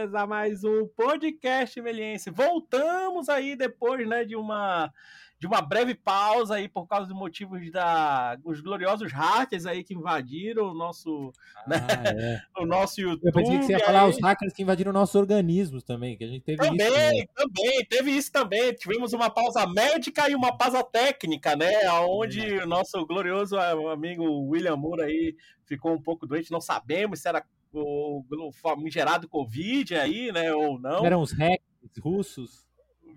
bem-vindas a mais um podcast Meliense. Voltamos aí depois, né, de uma de uma breve pausa aí por causa dos motivos da os gloriosos hackers aí que invadiram o nosso ah, né, é. o nosso YouTube. Eu pensei que você ia falar os hackers que invadiram nossos organismos também, que a gente teve também, isso. Também, também, teve isso também. Tivemos uma pausa médica e uma pausa técnica, né, aonde é. o nosso glorioso amigo William Moore aí ficou um pouco doente, não sabemos se era o, o famigerado Covid aí, né, ou não. Eram os hackers russos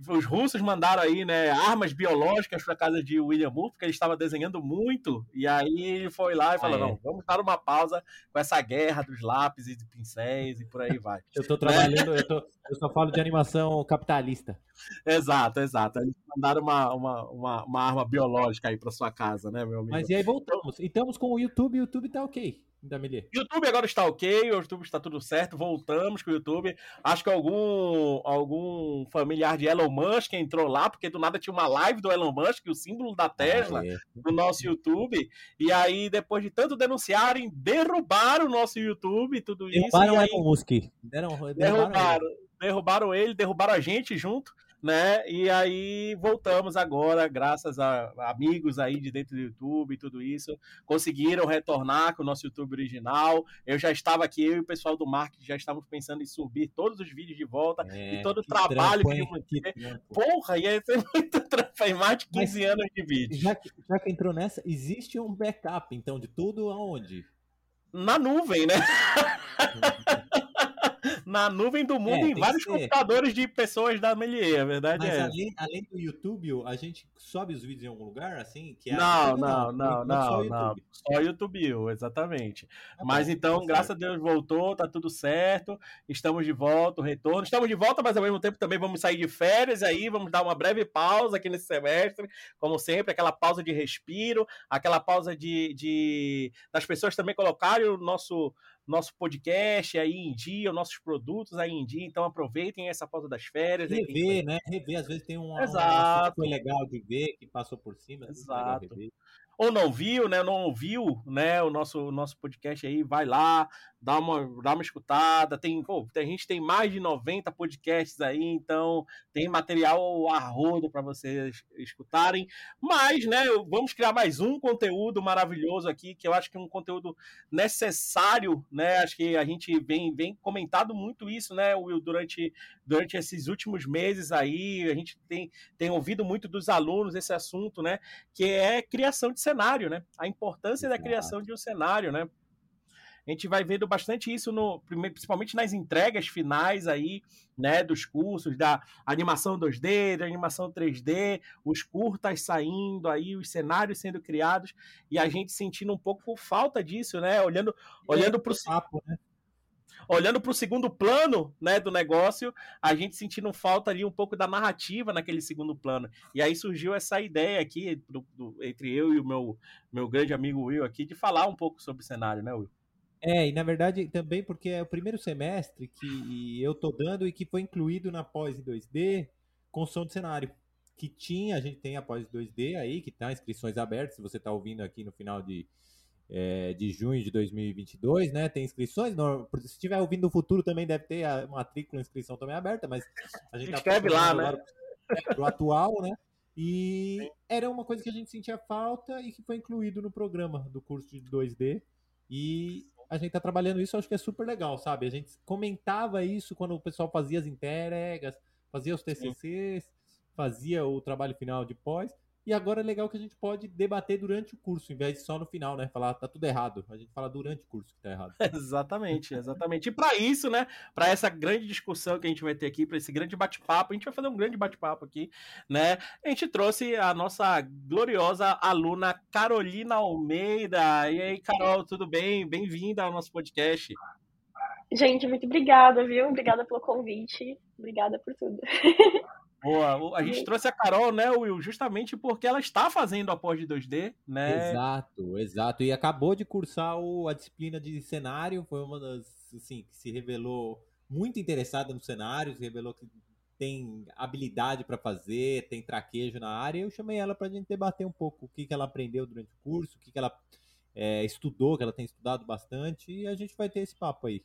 os russos mandaram aí, né, armas biológicas para casa de William Moore, porque ele estava desenhando muito, e aí ele foi lá e falou, ah, é. não, vamos dar uma pausa com essa guerra dos lápis e pincéis e por aí vai. eu estou trabalhando, eu, tô, eu só falo de animação capitalista. Exato, exato. Eles mandaram uma, uma, uma, uma arma biológica aí para sua casa, né, meu amigo? Mas e aí voltamos. E estamos com o YouTube, o YouTube tá ok. YouTube agora está ok, o YouTube está tudo certo, voltamos com o YouTube. Acho que algum, algum familiar de Elon Musk entrou lá, porque do nada tinha uma live do Elon Musk, o símbolo da Tesla, ah, é. do nosso YouTube. E aí, depois de tanto denunciarem, derrubaram o nosso YouTube, tudo derrubaram isso. Derrubaram o Elon Musk. Derrubaram, derrubaram, derrubaram ele, derrubaram a gente junto né? E aí voltamos agora, graças a amigos aí de dentro do YouTube e tudo isso, conseguiram retornar com o nosso YouTube original. Eu já estava aqui, eu e o pessoal do marketing já estávamos pensando em subir todos os vídeos de volta é, e todo o trabalho trampo, que eu manter. Porra, ia ser muito trampo, mais de 15 Mas, anos de vídeo. Já que, já que entrou nessa, existe um backup, então, de tudo aonde? Na nuvem, né? na nuvem do mundo é, em vários computadores de pessoas da Melier, a verdade Mas é. Além, além do YouTube, a gente sobe os vídeos em algum lugar, assim? Que é não, não, não, não, só não, só YouTube, exatamente. Tá mas bom, então, tá graças certo. a Deus, voltou, tá tudo certo, estamos de volta, o retorno. Estamos de volta, mas ao mesmo tempo também vamos sair de férias aí, vamos dar uma breve pausa aqui nesse semestre, como sempre, aquela pausa de respiro, aquela pausa de, de das pessoas também colocarem o nosso nosso podcast aí em dia, nossos produtos aí em dia. Então aproveitem essa pausa das férias. Rever, né? Rever, às vezes tem um, Exato. um foi legal de ver, que passou por cima. Exato ou não viu, né? Não ouviu, né? O nosso, nosso podcast aí, vai lá, dá uma, dá uma escutada. Tem, pô, a gente tem mais de 90 podcasts aí, então tem material a rodo para vocês escutarem. Mas, né, vamos criar mais um conteúdo maravilhoso aqui, que eu acho que é um conteúdo necessário, né? Acho que a gente vem, vem comentado muito isso, né, Will, durante, durante esses últimos meses aí. A gente tem, tem ouvido muito dos alunos esse assunto, né? Que é criação de cenário, né? A importância Exato. da criação de um cenário, né? A gente vai vendo bastante isso no, principalmente nas entregas finais aí, né, dos cursos, da animação 2D, da animação 3D, os curtas saindo aí, os cenários sendo criados e a gente sentindo um pouco falta disso, né? Olhando, olhando para o né? Olhando para o segundo plano né, do negócio, a gente sentindo falta ali um pouco da narrativa naquele segundo plano. E aí surgiu essa ideia aqui do, do, entre eu e o meu, meu grande amigo Will aqui de falar um pouco sobre o cenário, né, Will? É, e na verdade também porque é o primeiro semestre que eu tô dando e que foi incluído na pós em 2D construção de cenário. Que tinha, a gente tem a pós 2D aí, que tá inscrições abertas, se você tá ouvindo aqui no final de, é, de junho de 2022, né? Tem inscrições. No, se estiver ouvindo no futuro também deve ter a matrícula, inscrição também aberta, mas a gente tá escreve lá, né? Pro atual, né? E Sim. era uma coisa que a gente sentia falta e que foi incluído no programa do curso de 2D. E a gente tá trabalhando isso, acho que é super legal, sabe? A gente comentava isso quando o pessoal fazia as entregas, fazia os TCCs, Sim. fazia o trabalho final de pós. E agora é legal que a gente pode debater durante o curso, em vez de só no final, né? Falar, tá tudo errado. A gente fala durante o curso que tá errado. exatamente, exatamente. E para isso, né? Para essa grande discussão que a gente vai ter aqui, para esse grande bate-papo, a gente vai fazer um grande bate-papo aqui, né? A gente trouxe a nossa gloriosa aluna Carolina Almeida. E aí, Carol, tudo bem? Bem-vinda ao nosso podcast. Gente, muito obrigada, viu? Obrigada pelo convite. Obrigada por tudo. Boa. A gente trouxe a Carol, né, Will, justamente porque ela está fazendo a pós de 2D, né? Exato, exato. E acabou de cursar o, a disciplina de cenário, foi uma das, assim, que se revelou muito interessada no cenário, se revelou que tem habilidade para fazer, tem traquejo na área. Eu chamei ela para a gente debater um pouco o que, que ela aprendeu durante o curso, o que, que ela é, estudou, que ela tem estudado bastante, e a gente vai ter esse papo aí.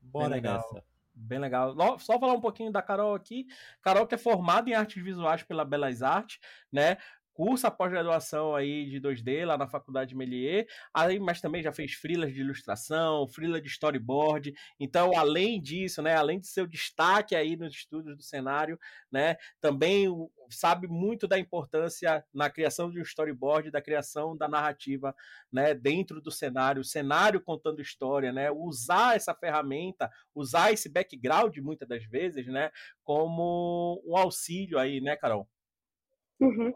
Bora nessa. Bem legal. Só falar um pouquinho da Carol aqui. Carol que é formada em artes visuais pela Belas Artes, né? Cursa pós-graduação aí de 2D lá na Faculdade Melier, aí, mas também já fez frilas de ilustração, frila de storyboard. Então, além disso, né, além de seu destaque aí nos estudos do cenário, né, também sabe muito da importância na criação de um storyboard, da criação da narrativa, né, dentro do cenário, o cenário contando história, né, usar essa ferramenta, usar esse background muitas das vezes, né, como um auxílio aí, né, Carol? Uhum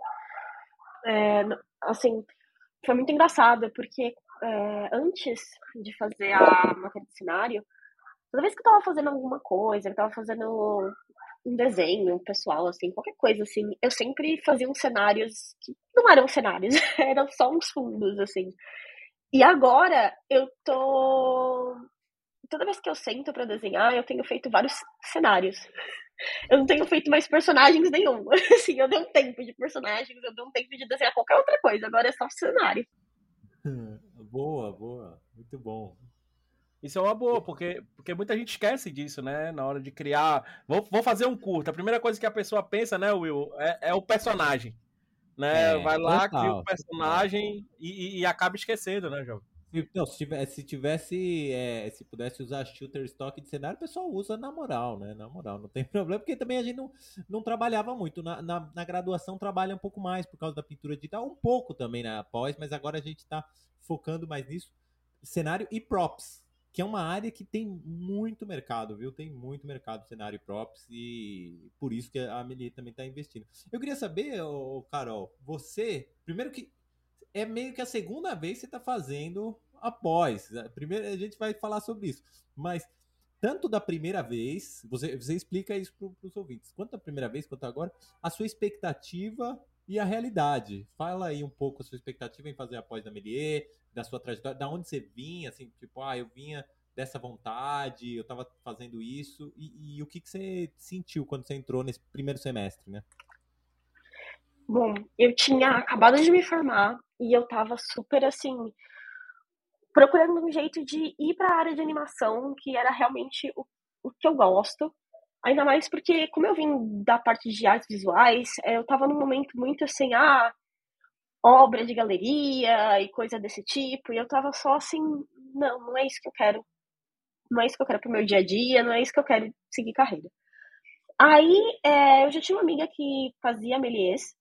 é, assim, foi muito engraçado, porque é, antes de fazer a matéria de cenário, toda vez que eu tava fazendo alguma coisa, eu tava fazendo um desenho pessoal, assim, qualquer coisa, assim, eu sempre fazia uns cenários que não eram cenários, eram só uns fundos, assim. E agora eu tô. Toda vez que eu sento para desenhar, eu tenho feito vários cenários eu não tenho feito mais personagens nenhum. Assim, eu dei um tempo de personagens, eu dei um tempo de desenhar qualquer outra coisa, agora é só cenário. boa, boa, muito bom. Isso é uma boa, porque, porque muita gente esquece disso, né? Na hora de criar. Vou, vou fazer um curto. A primeira coisa que a pessoa pensa, né, Will, é, é o personagem. Né? É, Vai lá, total, cria o personagem e, e, acaba esquecendo, né, João? Não, se tivesse, se, tivesse é, se pudesse usar shooter stock de cenário, o pessoal usa na moral, né? Na moral, não tem problema, porque também a gente não, não trabalhava muito. Na, na, na graduação trabalha um pouco mais por causa da pintura digital, um pouco também na pós, mas agora a gente está focando mais nisso. Cenário e props, que é uma área que tem muito mercado, viu? Tem muito mercado cenário e props e por isso que a Amelie também está investindo. Eu queria saber, ô, Carol, você, primeiro que é meio que a segunda vez que você está fazendo após. Primeiro a gente vai falar sobre isso. Mas tanto da primeira vez, você, você explica isso para os ouvintes, quanto da primeira vez, quanto agora, a sua expectativa e a realidade. Fala aí um pouco a sua expectativa em fazer após da Melier, da sua trajetória, da onde você vinha, assim, tipo, ah, eu vinha dessa vontade, eu estava fazendo isso, e, e o que, que você sentiu quando você entrou nesse primeiro semestre, né? Bom, eu tinha acabado de me formar e eu tava super assim procurando um jeito de ir para a área de animação, que era realmente o, o que eu gosto. Ainda mais porque, como eu vim da parte de artes visuais, eh, eu tava num momento muito assim, ah, obra de galeria e coisa desse tipo, e eu tava só assim, não, não é isso que eu quero. Não é isso que eu quero pro meu dia a dia, não é isso que eu quero seguir carreira. Aí, é, eu já tinha uma amiga que fazia Melies,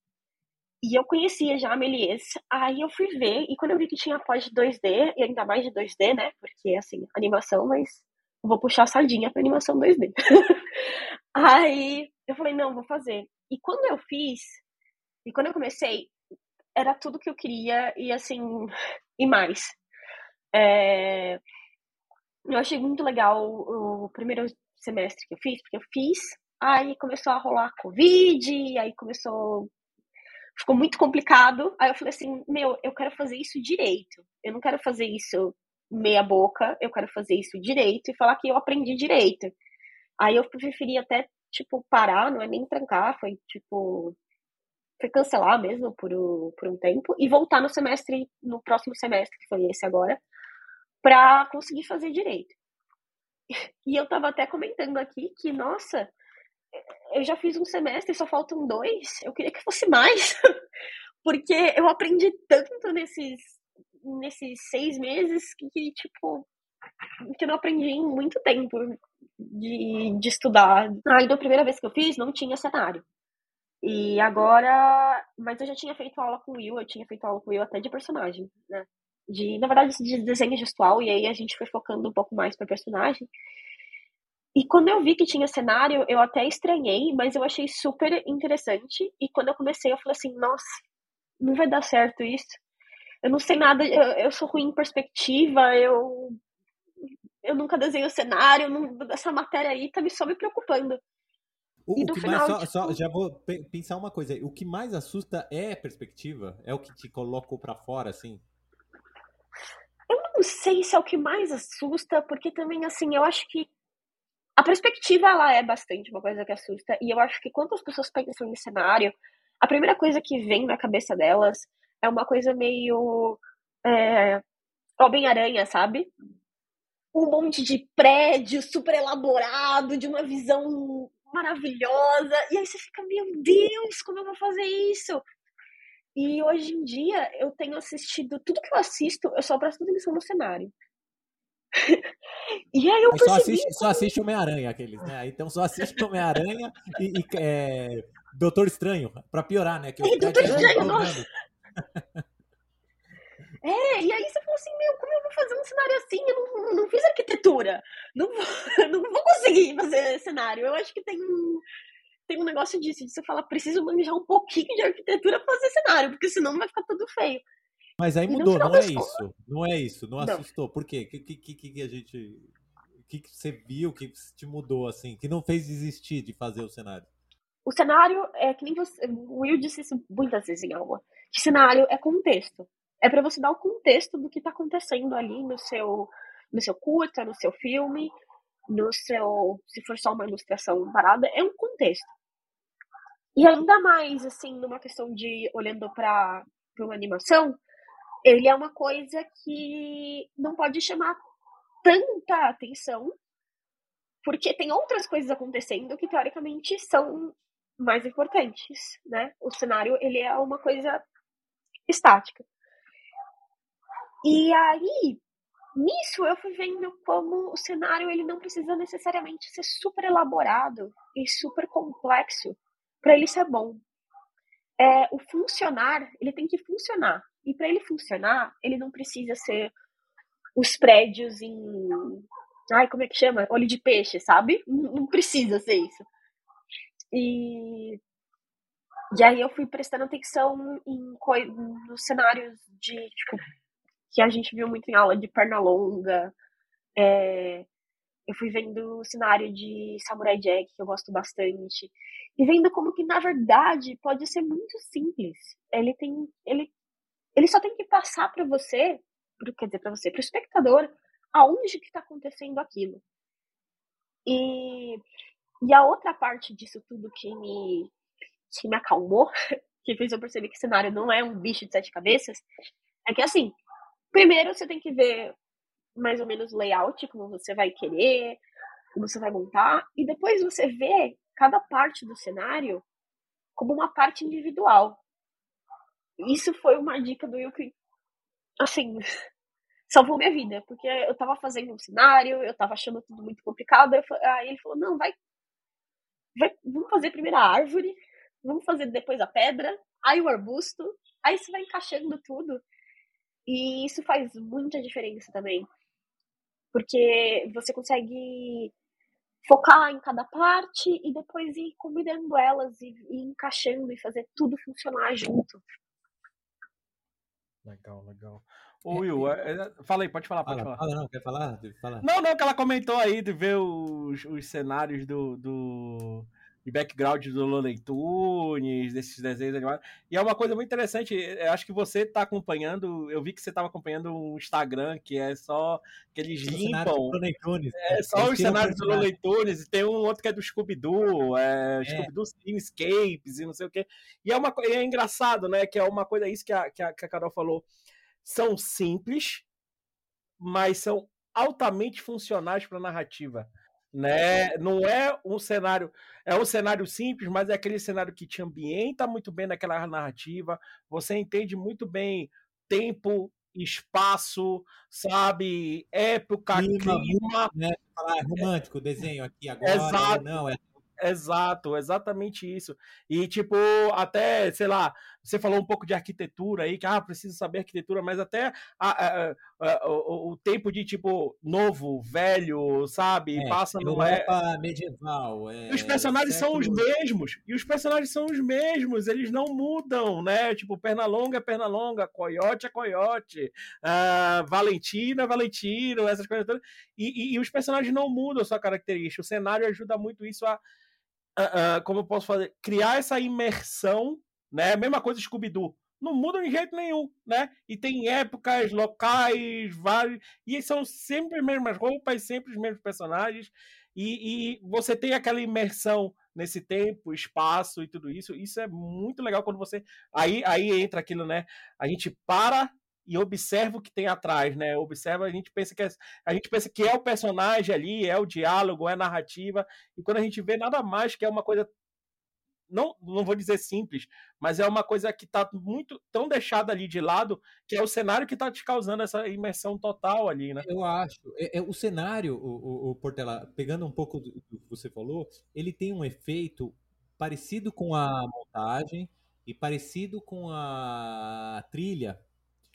e eu conhecia já a Melies. Aí eu fui ver, e quando eu vi que tinha pós de 2D, e ainda mais de 2D, né? Porque, assim, animação, mas vou puxar a sardinha pra animação 2D. aí eu falei, não, vou fazer. E quando eu fiz, e quando eu comecei, era tudo que eu queria, e assim, e mais. É... Eu achei muito legal o primeiro semestre que eu fiz, porque eu fiz, aí começou a rolar Covid, aí começou ficou muito complicado. Aí eu falei assim: meu, eu quero fazer isso direito. Eu não quero fazer isso meia boca, eu quero fazer isso direito e falar que eu aprendi direito. Aí eu preferi até, tipo, parar, não é nem trancar, foi tipo. Foi cancelar mesmo por, o, por um tempo e voltar no semestre, no próximo semestre, que foi esse agora, pra conseguir fazer direito. E eu tava até comentando aqui que, nossa, eu já fiz um semestre, só faltam dois. Eu queria que fosse mais, porque eu aprendi tanto nesses, nesses seis meses que, que, tipo, que eu não aprendi em muito tempo de, de estudar. Aí, da primeira vez que eu fiz, não tinha cenário. E agora. Mas eu já tinha feito aula com o Will, eu tinha feito aula com o Will até de personagem, né? De, na verdade, de desenho gestual, e aí a gente foi focando um pouco mais para personagem. E quando eu vi que tinha cenário, eu até estranhei, mas eu achei super interessante. E quando eu comecei, eu falei assim: nossa, não vai dar certo isso. Eu não sei nada, eu, eu sou ruim em perspectiva, eu, eu nunca desenho cenário, não, essa matéria aí tá me só me preocupando. O, o que final, mais, só, tipo... só, já vou pensar uma coisa, o que mais assusta é a perspectiva? É o que te colocou para fora, assim? Eu não sei se é o que mais assusta, porque também, assim, eu acho que a perspectiva ela é bastante uma coisa que assusta e eu acho que quando as pessoas pensam em cenário a primeira coisa que vem na cabeça delas é uma coisa meio é, Homem-Aranha, sabe? um monte de prédio super elaborado, de uma visão maravilhosa. E aí você fica, meu Deus, como eu vou fazer isso? E hoje em dia eu tenho assistido, tudo que eu assisto, eu só presto atenção no cenário. E aí eu percebi... Só assiste, só assiste Homem-Aranha, aqueles, né? Então só assiste Homem-Aranha e, e é, Doutor Estranho, pra piorar, né? Que o Doutor Estranho, É, e aí você falou assim, meu, como eu vou fazer um cenário assim? Eu não, não fiz arquitetura. Não vou, não vou conseguir fazer cenário. Eu acho que tem um, tem um negócio disso, de você falar, preciso manjar um pouquinho de arquitetura pra fazer cenário, porque senão vai ficar tudo feio. Mas aí mudou, não é isso. Não é isso, não, não. assustou. Por quê? O que, que, que, que a gente. O que, que você viu, o que te mudou, assim, que não fez desistir de fazer o cenário? O cenário é que nem você. O Will disse isso muitas vezes em aula. Que cenário é contexto é para você dar o contexto do que está acontecendo ali no seu, no seu curta, no seu filme, no seu, se for só uma ilustração parada, é um contexto. E ainda mais, assim, numa questão de olhando para uma animação, ele é uma coisa que não pode chamar tanta atenção, porque tem outras coisas acontecendo que teoricamente são mais importantes, né? O cenário ele é uma coisa estática. E aí, nisso eu fui vendo como o cenário ele não precisa necessariamente ser super elaborado e super complexo para ele ser bom. É, o funcionar, ele tem que funcionar. E para ele funcionar, ele não precisa ser os prédios em. Ai, como é que chama? Olho de peixe, sabe? Não, precisa ser isso. E. E aí eu fui prestando atenção em, nos cenários de, tipo, que a gente viu muito em aula de perna longa. É, eu fui vendo o cenário de Samurai Jack, que eu gosto bastante. E vendo como que, na verdade, pode ser muito simples. Ele tem. Ele, ele só tem que passar para você, pro, quer dizer, para você, para o espectador, aonde que está acontecendo aquilo. E, e a outra parte disso tudo que me, que me acalmou, que fez eu perceber que o cenário não é um bicho de sete cabeças, é que assim, Primeiro você tem que ver mais ou menos o layout, como você vai querer, como você vai montar, e depois você vê cada parte do cenário como uma parte individual. Isso foi uma dica do Will que, assim, salvou minha vida, porque eu tava fazendo um cenário, eu tava achando tudo muito complicado, aí ele falou, não, vai, vai vamos fazer primeiro a árvore, vamos fazer depois a pedra, aí o arbusto, aí você vai encaixando tudo. E isso faz muita diferença também. Porque você consegue focar em cada parte e depois ir combinando elas e, e encaixando e fazer tudo funcionar junto. Legal, legal. Ô, Will, é, é, fala aí, pode falar, pode fala, falar. Fala, não, quer falar? falar? Não, não, que ela comentou aí de ver os, os cenários do, do de background do Looney Tunes, desses desenhos animados. E é uma coisa muito interessante, acho que você está acompanhando, eu vi que você estava acompanhando um Instagram que é só que eles limpam. Tunes, é né? só os cenários do Looney Tunes, e tem um outro que é do Scooby-Doo, é, é. Scooby-Doo Escapes e não sei o quê. E é, uma, é engraçado, né, que é uma coisa, isso que a, que a, que a Carol falou, são simples, mas são altamente funcionais para a narrativa né? Não é um cenário, é um cenário simples, mas é aquele cenário que te ambienta muito bem naquela narrativa. Você entende muito bem tempo, espaço, sabe, época, clima, clima. né? Falar, é romântico desenho aqui agora, Exato. não, é Exato, exatamente isso. E, tipo, até, sei lá, você falou um pouco de arquitetura aí, que, ah, preciso saber arquitetura, mas até a, a, a, o, o, tempo de, tipo, novo, velho, sabe? É, Passa no. Europa é... medieval. É... os personagens são os mesmos. E os personagens são os mesmos, eles não mudam, né? Tipo, perna longa é perna longa, coiote é coiote, uh, Valentina é Valentino, essas coisas todas. E, e, e os personagens não mudam a sua característica. O cenário ajuda muito isso a uh, uh, como eu posso fazer, criar essa imersão, né? Mesma coisa Scooby-Doo. Não muda de jeito nenhum, né? E tem épocas, locais, vários. E são sempre as mesmas roupas, sempre os mesmos personagens. E, e você tem aquela imersão nesse tempo, espaço e tudo isso. Isso é muito legal quando você. Aí, aí entra aquilo, né? A gente para e observa o que tem atrás, né? Observa, a gente pensa que é, a gente pensa que é o personagem ali, é o diálogo, é a narrativa, e quando a gente vê nada mais que é uma coisa não, não vou dizer simples, mas é uma coisa que está muito tão deixada ali de lado, que é o cenário que está te causando essa imersão total ali, né? Eu acho. É, é o cenário, o, o, o, Portela, pegando um pouco do, do que você falou, ele tem um efeito parecido com a montagem e parecido com a trilha.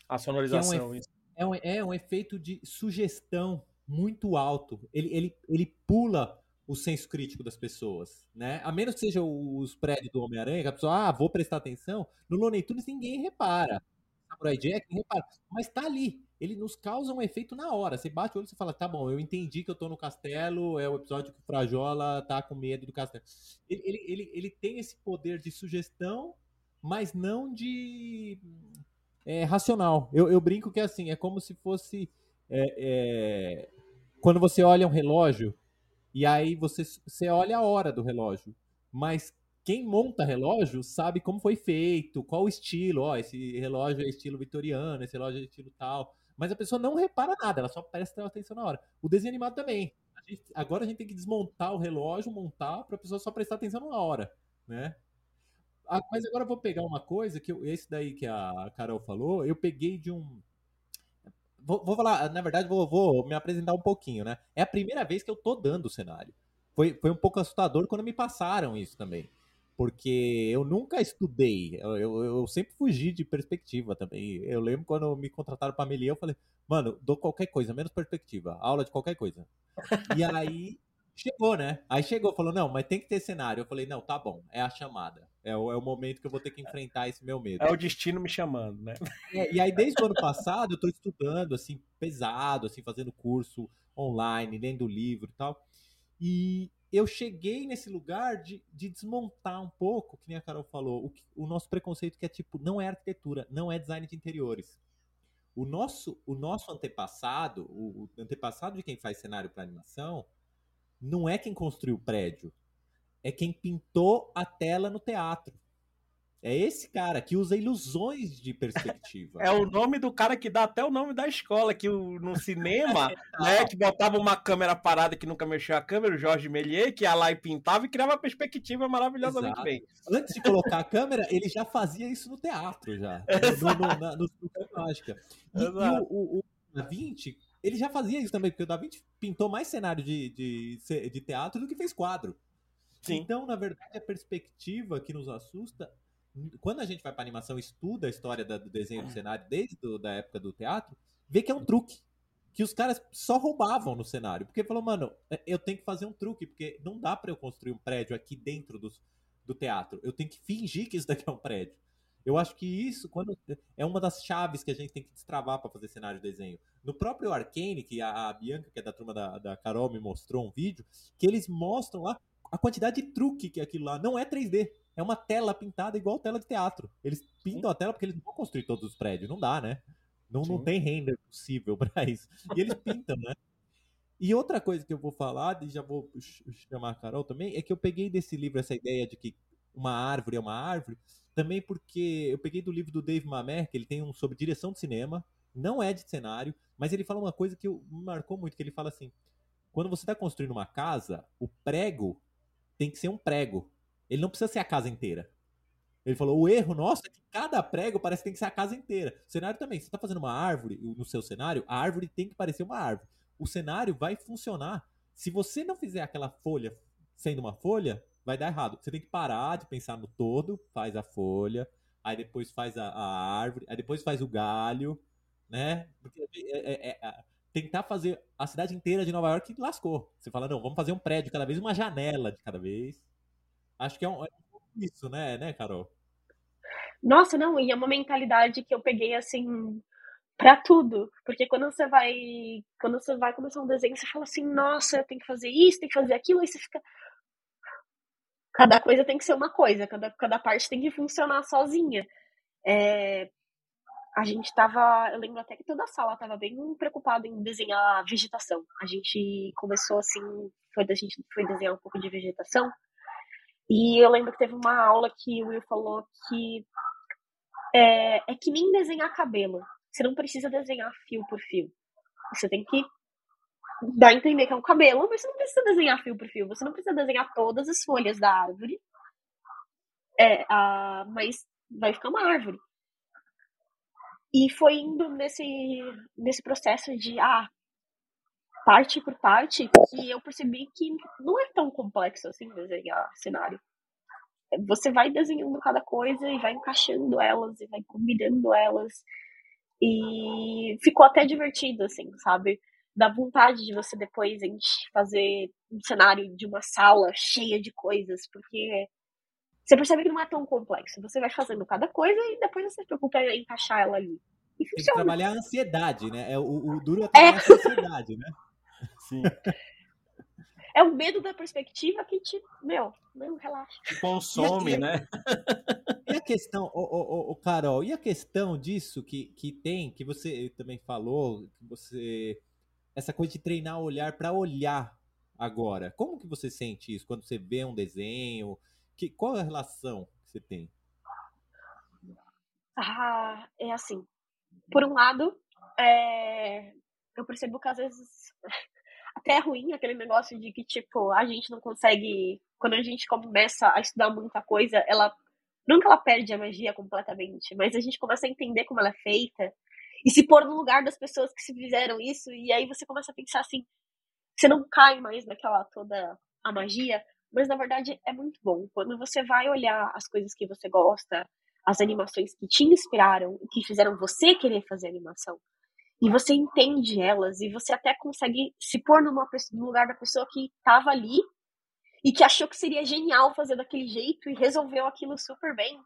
A sonorização. É um, é um, é um efeito de sugestão muito alto. Ele, ele, ele pula o senso crítico das pessoas, né? A menos que seja os prédios do Homem-Aranha, que a pessoa, ah, vou prestar atenção. No Looney Tunes ninguém repara. Samurai Jack, ninguém repara. Mas tá ali. Ele nos causa um efeito na hora. Você bate o olho e fala, tá bom, eu entendi que eu tô no castelo, é o episódio que o Frajola tá com medo do castelo. Ele, ele, ele, ele tem esse poder de sugestão, mas não de é, racional. Eu, eu brinco que é assim, é como se fosse... É, é, quando você olha um relógio e aí você, você olha a hora do relógio. Mas quem monta relógio sabe como foi feito, qual o estilo. Ó, esse relógio é estilo vitoriano, esse relógio é estilo tal. Mas a pessoa não repara nada, ela só presta atenção na hora. O desenho animado também. A gente, agora a gente tem que desmontar o relógio, montar, para a pessoa só prestar atenção na hora, né? Ah, mas agora eu vou pegar uma coisa que eu, esse daí que a Carol falou, eu peguei de um Vou, vou, falar, na verdade, vou, vou, me apresentar um pouquinho, né? É a primeira vez que eu tô dando o cenário. Foi, foi um pouco assustador quando me passaram isso também. Porque eu nunca estudei, eu, eu, eu sempre fugi de perspectiva também. Eu lembro quando me contrataram para Melia, eu falei, mano, dou qualquer coisa, menos perspectiva, aula de qualquer coisa. E aí chegou, né? Aí chegou, falou, não, mas tem que ter cenário. Eu falei, não, tá bom, é a chamada. É o, é o momento que eu vou ter que enfrentar esse meu medo. É o destino me chamando, né? É, e aí, desde o ano passado, eu tô estudando, assim, pesado, assim, fazendo curso online, lendo livro e tal. E eu cheguei nesse lugar de, de desmontar um pouco, que nem a Carol falou, o, o nosso preconceito que é tipo, não é arquitetura, não é design de interiores. O nosso, o nosso antepassado, o, o antepassado de quem faz cenário para animação, não é quem construiu o prédio, é quem pintou a tela no teatro. É esse cara que usa ilusões de perspectiva. é o nome do cara que dá até o nome da escola, que no cinema, né, que botava uma câmera parada que nunca mexeu a câmera, o Jorge Méliès, que ia lá e pintava e criava uma perspectiva maravilhosamente Exato. bem. Antes de colocar a câmera, ele já fazia isso no teatro, já. No, no, na, no, no mágica. E, e o, o, o Da Vinci, ele já fazia isso também, porque o Da Vinci pintou mais cenário de, de, de teatro do que fez quadro. Sim. Então, na verdade, a perspectiva que nos assusta, quando a gente vai para animação, estuda a história do desenho do cenário desde do, da época do teatro, vê que é um truque. Que os caras só roubavam no cenário. Porque falou, mano, é, eu tenho que fazer um truque, porque não dá para eu construir um prédio aqui dentro do, do teatro. Eu tenho que fingir que isso daqui é um prédio. Eu acho que isso quando é uma das chaves que a gente tem que destravar para fazer cenário de desenho. No próprio Arcane, que a, a, Bianca, que é da turma da, da Carol, me mostrou um vídeo, que eles mostram lá a quantidade de truque que é aquilo lá. Não é 3D. É uma tela pintada igual tela de teatro. Eles pintam Sim. a tela porque eles não vão construir todos os prédios. Não dá, né? Não, não tem render possível para isso. E eles pintam, né? E outra coisa que eu vou falar, e já vou chamar a Carol também, é que eu peguei desse livro essa ideia de que uma árvore é uma árvore, também porque eu peguei do livro do Dave Mamet, que ele tem um sobre direção de cinema, não é de cenário, mas ele fala uma coisa que me marcou muito, que ele fala assim, quando você está construindo uma casa, o prego tem que ser um prego. Ele não precisa ser a casa inteira. Ele falou: o erro nosso é que cada prego parece que tem que ser a casa inteira. O cenário também. Você está fazendo uma árvore no seu cenário, a árvore tem que parecer uma árvore. O cenário vai funcionar. Se você não fizer aquela folha sendo uma folha, vai dar errado. Você tem que parar de pensar no todo, faz a folha, aí depois faz a, a árvore, aí depois faz o galho, né? Porque é, é, é, tentar fazer a cidade inteira de Nova York lascou. Você fala, não, vamos fazer um prédio cada vez, uma janela de cada vez. Acho que é um, é um isso, né, né, Carol? Nossa, não, e é uma mentalidade que eu peguei assim para tudo, porque quando você vai, quando você vai começar um desenho, você fala assim, nossa, eu tenho que fazer isso, tem que fazer aquilo, aí você fica cada coisa tem que ser uma coisa, cada, cada parte tem que funcionar sozinha. É, a gente estava, eu lembro até que toda a sala estava bem preocupada em desenhar vegetação. A gente começou assim, foi a gente foi desenhar um pouco de vegetação. E eu lembro que teve uma aula que o Will falou que é, é que nem desenhar cabelo. você não precisa desenhar fio por fio. Você tem que dar a entender que é um cabelo, mas você não precisa desenhar fio por fio. Você não precisa desenhar todas as folhas da árvore. É, a, mas vai ficar uma árvore. E foi indo nesse, nesse processo de, ah, parte por parte, que eu percebi que não é tão complexo assim desenhar cenário. Você vai desenhando cada coisa e vai encaixando elas e vai combinando elas. E ficou até divertido, assim, sabe? Dá vontade de você depois fazer um cenário de uma sala cheia de coisas, porque você percebe que não é tão complexo. Você vai fazendo cada coisa e depois você se preocupa em encaixar ela ali. E Tem que trabalhar a ansiedade, né? É, o, o duro é trabalhar é. a ansiedade, né? Sim. É o medo da perspectiva que te, meu, não relaxa. Consome, e a, né? E a questão, o, o, o, Carol, e a questão disso que, que tem, que você também falou, que você essa coisa de treinar o olhar para olhar agora. Como que você sente isso quando você vê um desenho? Que, qual é a relação que você tem? Ah, é assim. Por um lado, é, eu percebo que às vezes até é ruim aquele negócio de que, tipo, a gente não consegue. Quando a gente começa a estudar muita coisa, ela. Nunca ela perde a magia completamente, mas a gente começa a entender como ela é feita e se pôr no lugar das pessoas que se fizeram isso, e aí você começa a pensar assim, você não cai mais naquela toda a magia, mas na verdade é muito bom. Quando você vai olhar as coisas que você gosta, as animações que te inspiraram, que fizeram você querer fazer animação, e você entende elas e você até consegue se pôr numa, no lugar da pessoa que estava ali e que achou que seria genial fazer daquele jeito e resolveu aquilo super bem.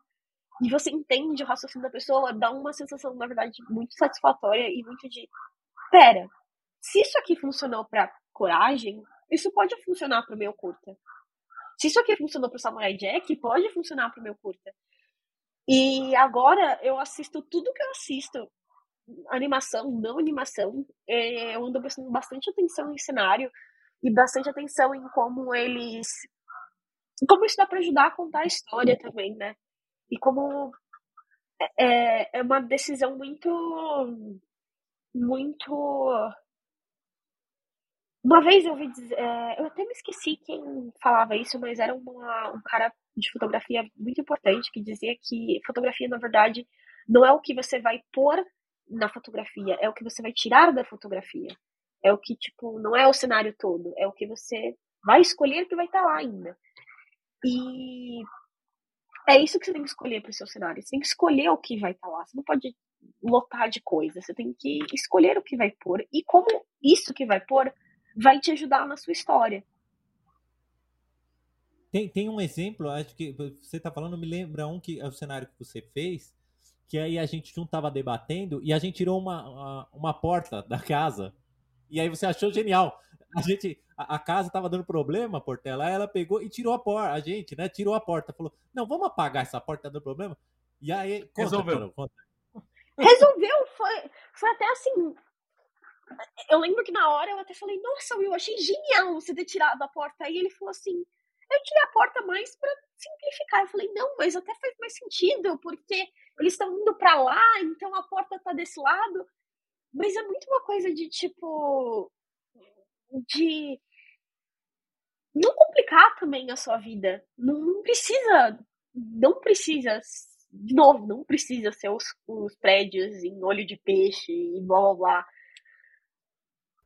E você entende o raciocínio da pessoa, dá uma sensação, na verdade, muito satisfatória e muito de: pera, se isso aqui funcionou para coragem, isso pode funcionar para o meu curta. Se isso aqui funcionou para o Samurai Jack, pode funcionar para o meu curta. E agora eu assisto tudo que eu assisto animação, não animação, é, eu ando prestando bastante atenção em cenário e bastante atenção em como eles. Como isso dá para ajudar a contar a história também, né? E como é, é uma decisão muito. Muito. Uma vez eu ouvi dizer. É, eu até me esqueci quem falava isso, mas era uma, um cara de fotografia muito importante que dizia que fotografia, na verdade, não é o que você vai pôr na fotografia, é o que você vai tirar da fotografia. É o que, tipo, não é o cenário todo, é o que você vai escolher que vai estar tá lá ainda. E é isso que você tem que escolher para o seu cenário. Você tem que escolher o que vai estar tá lá. Você não pode lotar de coisas. Você tem que escolher o que vai pôr e como isso que vai pôr vai te ajudar na sua história. Tem, tem um exemplo, acho que você está falando, me lembra um que é o cenário que você fez, que aí a gente não tava debatendo e a gente tirou uma, uma, uma porta da casa. E aí você achou genial. A gente, a, a casa tava dando problema, Portela, aí ela pegou e tirou a porta, a gente, né, tirou a porta, falou, não, vamos apagar essa porta, tá dando problema? E aí, conta, resolveu. conta. Resolveu, foi, foi até assim, eu lembro que na hora eu até falei, nossa, Will, achei genial você ter tirado a porta. Aí ele falou assim, eu tirei a porta mais para simplificar. Eu falei, não, mas até faz mais sentido, porque eles estão indo para lá, então a porta tá desse lado. Mas é muito uma coisa de tipo. de. não complicar também a sua vida. Não, não precisa. Não precisa. De novo, não precisa ser os, os prédios em olho de peixe e blá blá blá.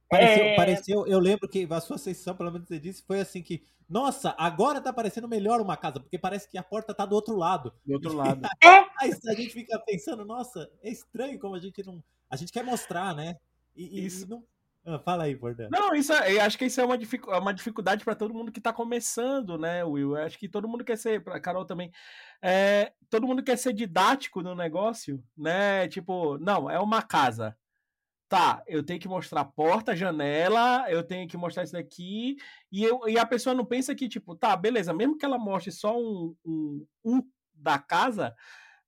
Pareceu, é... pareceu, eu lembro que a sua sensação, pelo menos você disse, foi assim que nossa, agora tá parecendo melhor uma casa, porque parece que a porta tá do outro lado. Do outro lado. É. Aí a gente fica pensando, nossa, é estranho como a gente não. A gente quer mostrar, né? E, isso. E não... ah, fala aí, Bordão. Não, isso é, eu acho que isso é uma, dific, é uma dificuldade para todo mundo que tá começando, né, Will? Eu acho que todo mundo quer ser, pra Carol também, é, todo mundo quer ser didático no negócio, né? Tipo, não, é uma casa tá, eu tenho que mostrar porta, janela, eu tenho que mostrar isso daqui, e, eu, e a pessoa não pensa que, tipo, tá, beleza, mesmo que ela mostre só um, um, da casa,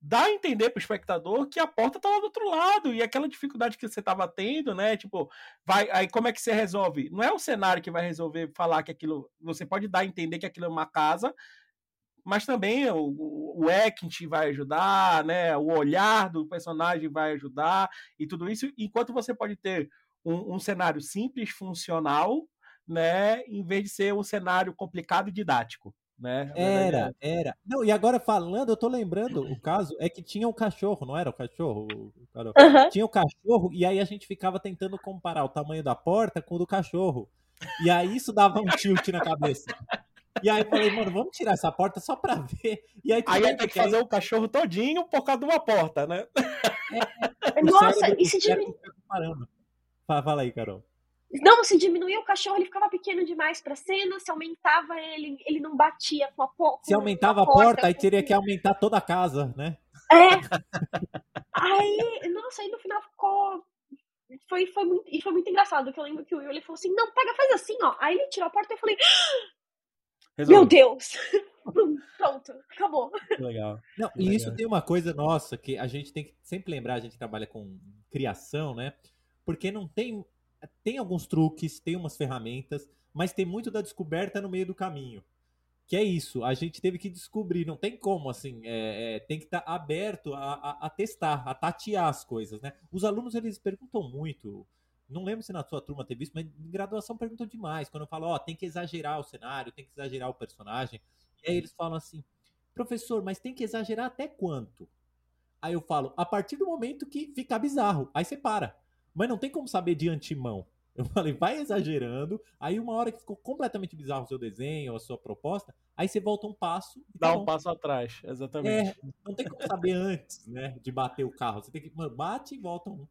dá a entender pro espectador que a porta tá lá do outro lado, e aquela dificuldade que você tava tendo, né, tipo, vai, aí como é que você resolve? Não é o cenário que vai resolver falar que aquilo, você pode dar a entender que aquilo é uma casa, mas também o, o acting vai ajudar, né? O olhar do personagem vai ajudar e tudo isso, enquanto você pode ter um, um cenário simples, funcional, né? Em vez de ser um cenário complicado e didático. Né? Era, era. Não, e agora falando, eu tô lembrando, o caso é que tinha um cachorro, não era o cachorro? Uhum. Tinha o cachorro, e aí a gente ficava tentando comparar o tamanho da porta com o do cachorro. E aí isso dava um tilt na cabeça. E aí eu falei, mano, vamos tirar essa porta só pra ver. E aí, aí ia ter que fazer aí... o cachorro todinho por causa de uma porta, né? É, Nossa, e se diminui. Fala aí, Carol. Não, se diminuía o cachorro, ele ficava pequeno demais pra cena. Se aumentava ele, ele não batia com a porta. Se aumentava a porta, porta aí teria que aumentar toda a casa, né? É. aí, nossa, aí no final ficou foi, foi muito, e foi muito engraçado, que eu lembro que o Will ele falou assim, não, pega, faz assim, ó. Aí ele tirou a porta e eu falei, Resolve. meu Deus! Pronto, acabou. Legal. Não, e isso tem uma coisa nossa que a gente tem que sempre lembrar, a gente trabalha com criação, né? Porque não tem. Tem alguns truques, tem umas ferramentas, mas tem muito da descoberta no meio do caminho que é isso, a gente teve que descobrir, não tem como, assim, é, é, tem que estar tá aberto a, a, a, testar, a tatear as coisas, né? Os alunos, eles perguntam muito, não lembro se na sua turma teve isso, mas em graduação perguntam demais, quando eu falo, ó, oh, tem que exagerar o cenário, tem que exagerar o personagem, e aí eles falam assim, professor, mas tem que exagerar até quanto? Aí eu falo, a partir do momento que fica bizarro, aí você para, mas não tem como saber de antemão, eu falei, vai exagerando. Aí, uma hora que ficou completamente bizarro o seu desenho, a sua proposta, aí você volta um passo. Dá tá um passo atrás, exatamente. É, não tem como saber antes, né, de bater o carro. Você tem que, mano, bate e volta um.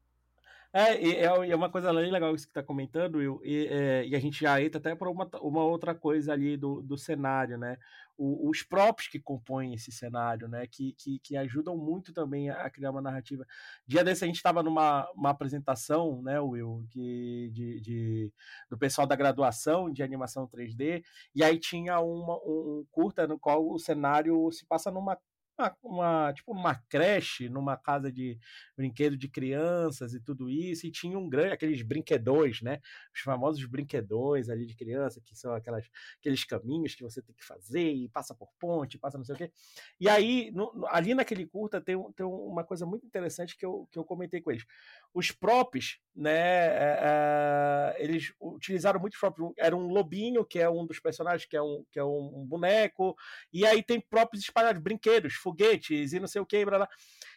É, é, é uma coisa legal isso que está comentando, Will, e, é, e, a gente já entra até para uma, uma outra coisa ali do, do cenário, né? O, os próprios que compõem esse cenário, né? Que, que, que, ajudam muito também a criar uma narrativa. Dia desse a gente estava numa uma apresentação, né, Will, que, de, de, do pessoal da graduação de animação 3D, e aí tinha uma, um curta no qual o cenário se passa numa uma, uma, tipo uma creche numa casa de brinquedo de crianças e tudo isso, e tinha um grande, aqueles brinquedões, né? Os famosos brinquedões ali de criança, que são aquelas, aqueles caminhos que você tem que fazer e passa por ponte, passa não sei o quê. E aí, no, ali naquele curta, tem, tem uma coisa muito interessante que eu, que eu comentei com eles. Os props, né? É, é, eles utilizaram muito props. Era um lobinho, que é um dos personagens, que é um, que é um, um boneco, e aí tem props espalhados, brinquedos foguetes e não sei o que, blá, blá.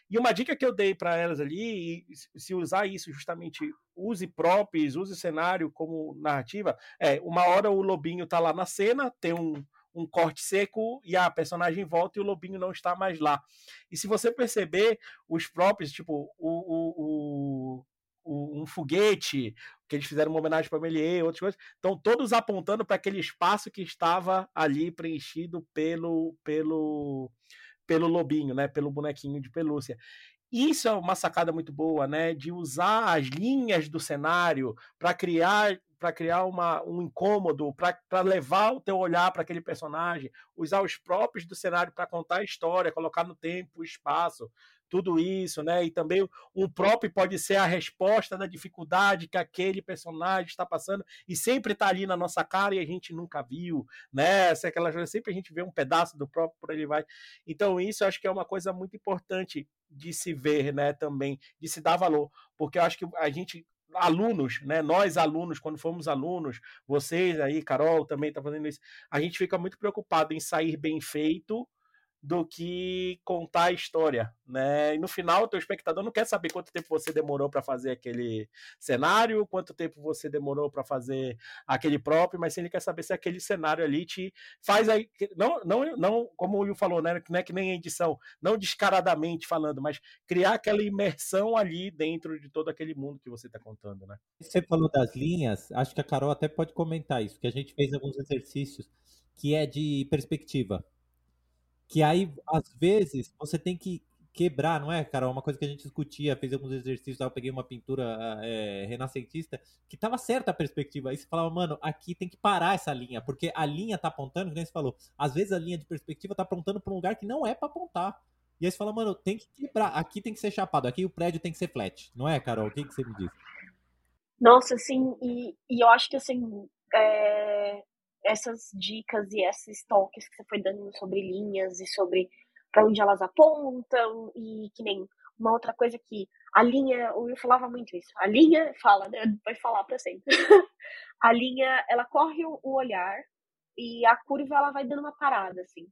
E uma dica que eu dei para elas ali, se usar isso justamente, use props, use cenário como narrativa, é, uma hora o lobinho tá lá na cena, tem um, um corte seco e a personagem volta e o lobinho não está mais lá. E se você perceber, os props, tipo, o, o, o um foguete, que eles fizeram uma homenagem para Melier, outras coisas, estão todos apontando para aquele espaço que estava ali preenchido pelo pelo pelo lobinho, né? Pelo bonequinho de pelúcia. Isso é uma sacada muito boa, né? De usar as linhas do cenário para criar para criar uma, um incômodo, para levar o teu olhar para aquele personagem, usar os próprios do cenário para contar a história, colocar no tempo, espaço, tudo isso, né? E também um próprio pode ser a resposta da dificuldade que aquele personagem está passando e sempre está ali na nossa cara e a gente nunca viu, né? Se aquela sempre a gente vê um pedaço do próprio por ele vai. Então isso eu acho que é uma coisa muito importante de se ver, né? Também de se dar valor, porque eu acho que a gente alunos, né? Nós alunos, quando fomos alunos, vocês aí, Carol também está fazendo isso, a gente fica muito preocupado em sair bem feito do que contar a história, né? E no final, o teu espectador não quer saber quanto tempo você demorou para fazer aquele cenário, quanto tempo você demorou para fazer aquele próprio, mas sim ele quer saber se aquele cenário ali te faz aí, não, não, não, como o Will falou, né? Não é que nem edição, não descaradamente falando, mas criar aquela imersão ali dentro de todo aquele mundo que você está contando, né? Você falou das linhas, acho que a Carol até pode comentar isso, que a gente fez alguns exercícios que é de perspectiva. Que aí, às vezes, você tem que quebrar, não é, cara? Uma coisa que a gente discutia, fez alguns exercícios, eu peguei uma pintura é, renascentista, que tava certa a perspectiva. Aí você falava, mano, aqui tem que parar essa linha, porque a linha tá apontando, como você falou, às vezes a linha de perspectiva tá apontando para um lugar que não é para apontar. E aí você fala, mano, tem que quebrar, aqui tem que ser chapado, aqui o prédio tem que ser flat, não é, Carol? O que, que você me diz? Nossa, assim, e, e eu acho que assim, é essas dicas e esses toques que você foi dando sobre linhas e sobre para onde elas apontam e que nem uma outra coisa que a linha, o Will falava muito isso. A linha fala, né? Vai falar para sempre. a linha, ela corre o olhar e a curva ela vai dando uma parada assim.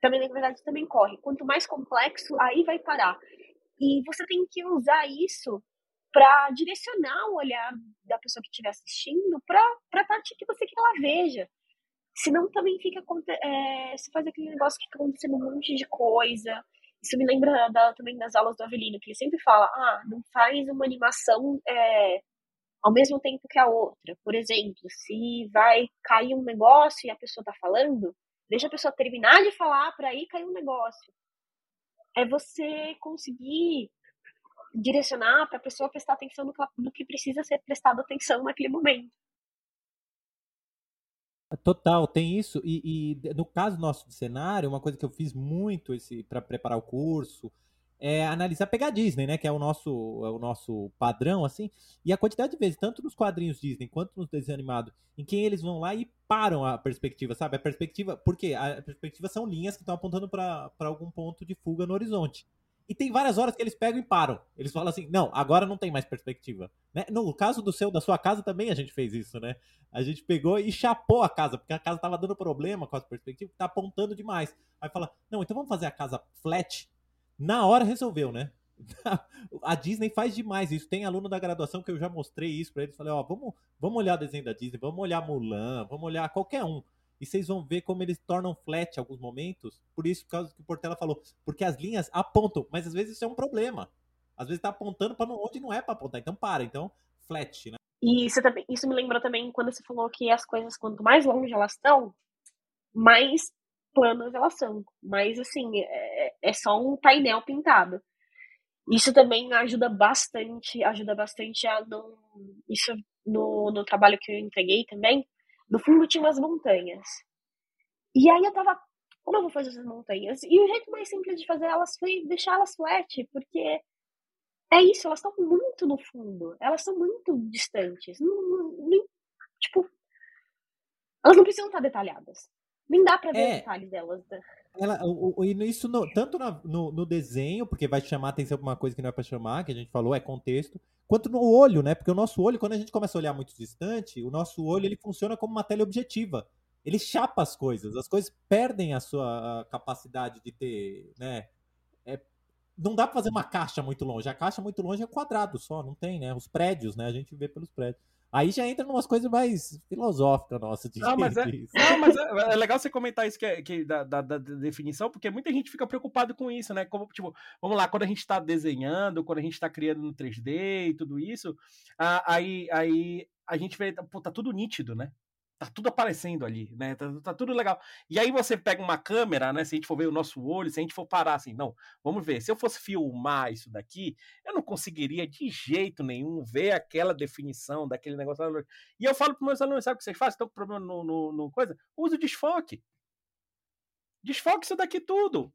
Também na verdade também corre. Quanto mais complexo, aí vai parar. E você tem que usar isso para direcionar o olhar da pessoa que estiver assistindo para a parte que você quer que ela veja. Senão também fica. É, você faz aquele negócio que fica acontecendo um monte de coisa. Isso me lembra da, também das aulas do Avelino, que ele sempre fala: ah, não faz uma animação é, ao mesmo tempo que a outra. Por exemplo, se vai cair um negócio e a pessoa está falando, deixa a pessoa terminar de falar para aí cair um negócio. É você conseguir direcionar para a pessoa prestar atenção no que, no que precisa ser prestado atenção naquele momento. Total, tem isso. E, e, no caso nosso de cenário, uma coisa que eu fiz muito para preparar o curso é analisar pegar Disney, né? Que é o nosso, é o nosso padrão, assim. E a quantidade de vezes, tanto nos quadrinhos Disney quanto nos desenhos animados, em que eles vão lá e param a perspectiva, sabe? A perspectiva. Porque a perspectiva são linhas que estão apontando para algum ponto de fuga no horizonte. E tem várias horas que eles pegam e param. Eles falam assim: não, agora não tem mais perspectiva. Né? No caso do seu, da sua casa também a gente fez isso, né? A gente pegou e chapou a casa, porque a casa tava dando problema com as perspectivas, tá apontando demais. Aí fala: não, então vamos fazer a casa flat. Na hora resolveu, né? a Disney faz demais isso. Tem aluno da graduação que eu já mostrei isso para eles. Falei: ó, vamos, vamos olhar o desenho da Disney, vamos olhar Mulan, vamos olhar qualquer um e vocês vão ver como eles tornam flat alguns momentos. Por isso, por causa que o Portela falou, porque as linhas apontam, mas às vezes isso é um problema. Às vezes está apontando para onde não é para apontar, então para, então flat, né? E isso, também, isso me lembrou também quando você falou que as coisas, quanto mais longe elas estão, mais planas elas são. Mas, assim, é, é só um painel pintado. Isso também ajuda bastante, ajuda bastante a não. Isso no, no trabalho que eu entreguei também, no fundo tinha umas montanhas. E aí eu tava, como eu vou fazer essas montanhas? E o jeito mais simples de fazer elas foi deixar elas flat, porque é isso, elas estão muito no fundo, elas são muito distantes. Não, nem, tipo, elas não precisam estar detalhadas. Nem dá pra ver é, os detalhes delas. Ela, o, o, isso no, tanto no, no, desenho, porque vai chamar atenção pra uma coisa que não é pra chamar, que a gente falou, é contexto, quanto no olho, né? Porque o nosso olho, quando a gente começa a olhar muito distante, o nosso olho ele funciona como uma teleobjetiva. Ele chapa as coisas, as coisas perdem a sua capacidade de ter, né? É, não dá para fazer uma caixa muito longe. A caixa muito longe é quadrado só, não tem, né? Os prédios, né? A gente vê pelos prédios. Aí já entra umas coisas mais filosóficas nossa. De, não, mas, é, não, mas é, é, legal você comentar isso que, é, que da, da, da, definição, porque muita gente fica preocupado com isso, né? Como, tipo, vamos lá, quando a gente está desenhando, quando a gente está criando no 3D e tudo isso, aí, aí a gente vê, pô, tá tudo nítido, né? Tá tudo aparecendo ali, né? Tá, tá, tudo legal. E aí você pega uma câmera, né? Se a gente for ver o nosso olho, se a gente for parar assim, não, vamos ver. Se eu fosse filmar isso daqui, eu não conseguiria de jeito nenhum ver aquela definição daquele negócio. E eu falo para meus alunos, sabe o que vocês fazem? Estão com problema no, no, no coisa? Usa o desfoque. Desfoque isso daqui tudo.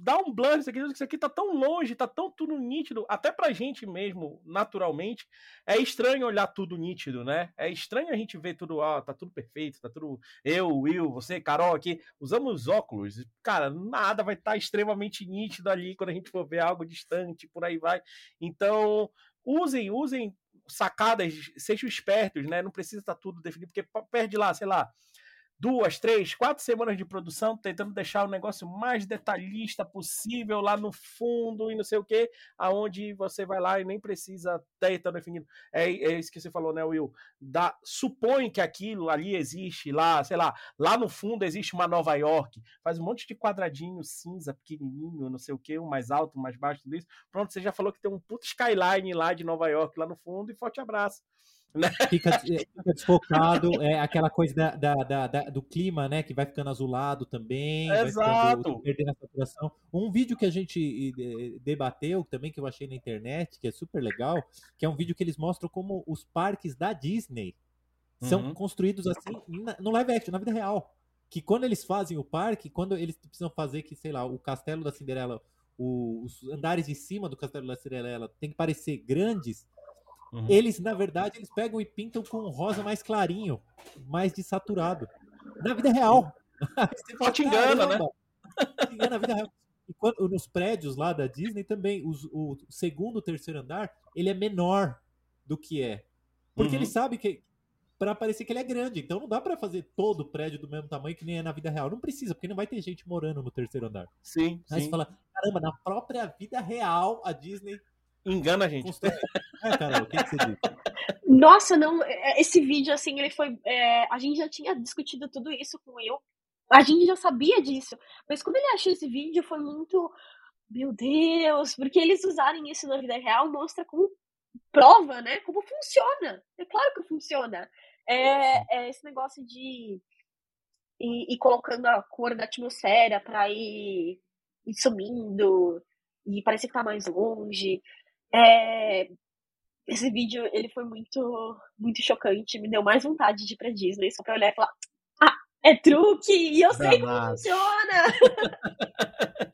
Dá um blur, isso aqui, isso aqui tá tão longe, tá tão tudo nítido. Até pra gente mesmo, naturalmente, é estranho olhar tudo nítido, né? É estranho a gente ver tudo, ó, tá tudo perfeito, tá tudo. Eu, Will, você, Carol aqui, usamos óculos. Cara, nada vai estar tá extremamente nítido ali quando a gente for ver algo distante, por aí vai. Então, usem, usem sacadas, sejam espertos, né? Não precisa estar tá tudo definido, porque perde lá, sei lá, duas, três, quatro semanas de produção, tentando deixar o negócio mais detalhista possível lá no fundo e não sei o que, aonde você vai lá e nem precisa ter tão definido. É, é isso que você falou, né, Will? Da, supõe que aquilo ali existe lá, sei lá, lá no fundo existe uma Nova York, faz um monte de quadradinho cinza, pequenininho, não sei o que, um mais alto, um mais baixo, tudo isso. Pronto, você já falou que tem um puto skyline lá de Nova York lá no fundo e forte abraço. Né? Fica, é, fica, desfocado, é aquela coisa da, da, da, da, do clima, né? Que vai ficando azulado também. Exato. Ficando, perdendo a saturação. Um vídeo que a gente debateu também, que eu achei na internet, que é super legal, que é um vídeo que eles mostram como os parques da Disney são uhum. construídos assim no live action, na vida real. Que quando eles fazem o parque, quando eles precisam fazer que, sei lá, o castelo da Cinderela, os andares de cima do castelo da Cinderela tem que parecer grandes, Uhum. Eles, na verdade, eles pegam e pintam com um rosa mais clarinho, mais desaturado. Na vida real. Só te engana, né? Te engana na vida real. E quando, nos prédios lá da Disney também, os, o segundo, terceiro andar, ele é menor do que é. Porque uhum. ele sabe que para parecer que ele é grande. Então não dá para fazer todo o prédio do mesmo tamanho que nem é na vida real. Não precisa, porque não vai ter gente morando no terceiro andar. Sim. Aí sim. você fala, caramba, na própria vida real, a Disney. Engana a gente. É, Carol, o que, que você diz? Nossa, não, é, esse vídeo, assim, ele foi. É, a gente já tinha discutido tudo isso com eu. A gente já sabia disso. Mas quando ele achou esse vídeo, foi muito. Meu Deus, porque eles usarem isso na vida real mostra como prova, né? Como funciona. É claro que funciona. É, é esse negócio de ir, ir, colocando a cor da atmosfera para ir, ir, sumindo e parecer que tá mais longe. É, esse vídeo ele foi muito muito chocante, me deu mais vontade de ir pra Disney só pra olhar e falar: Ah, é truque! E eu sei como funciona!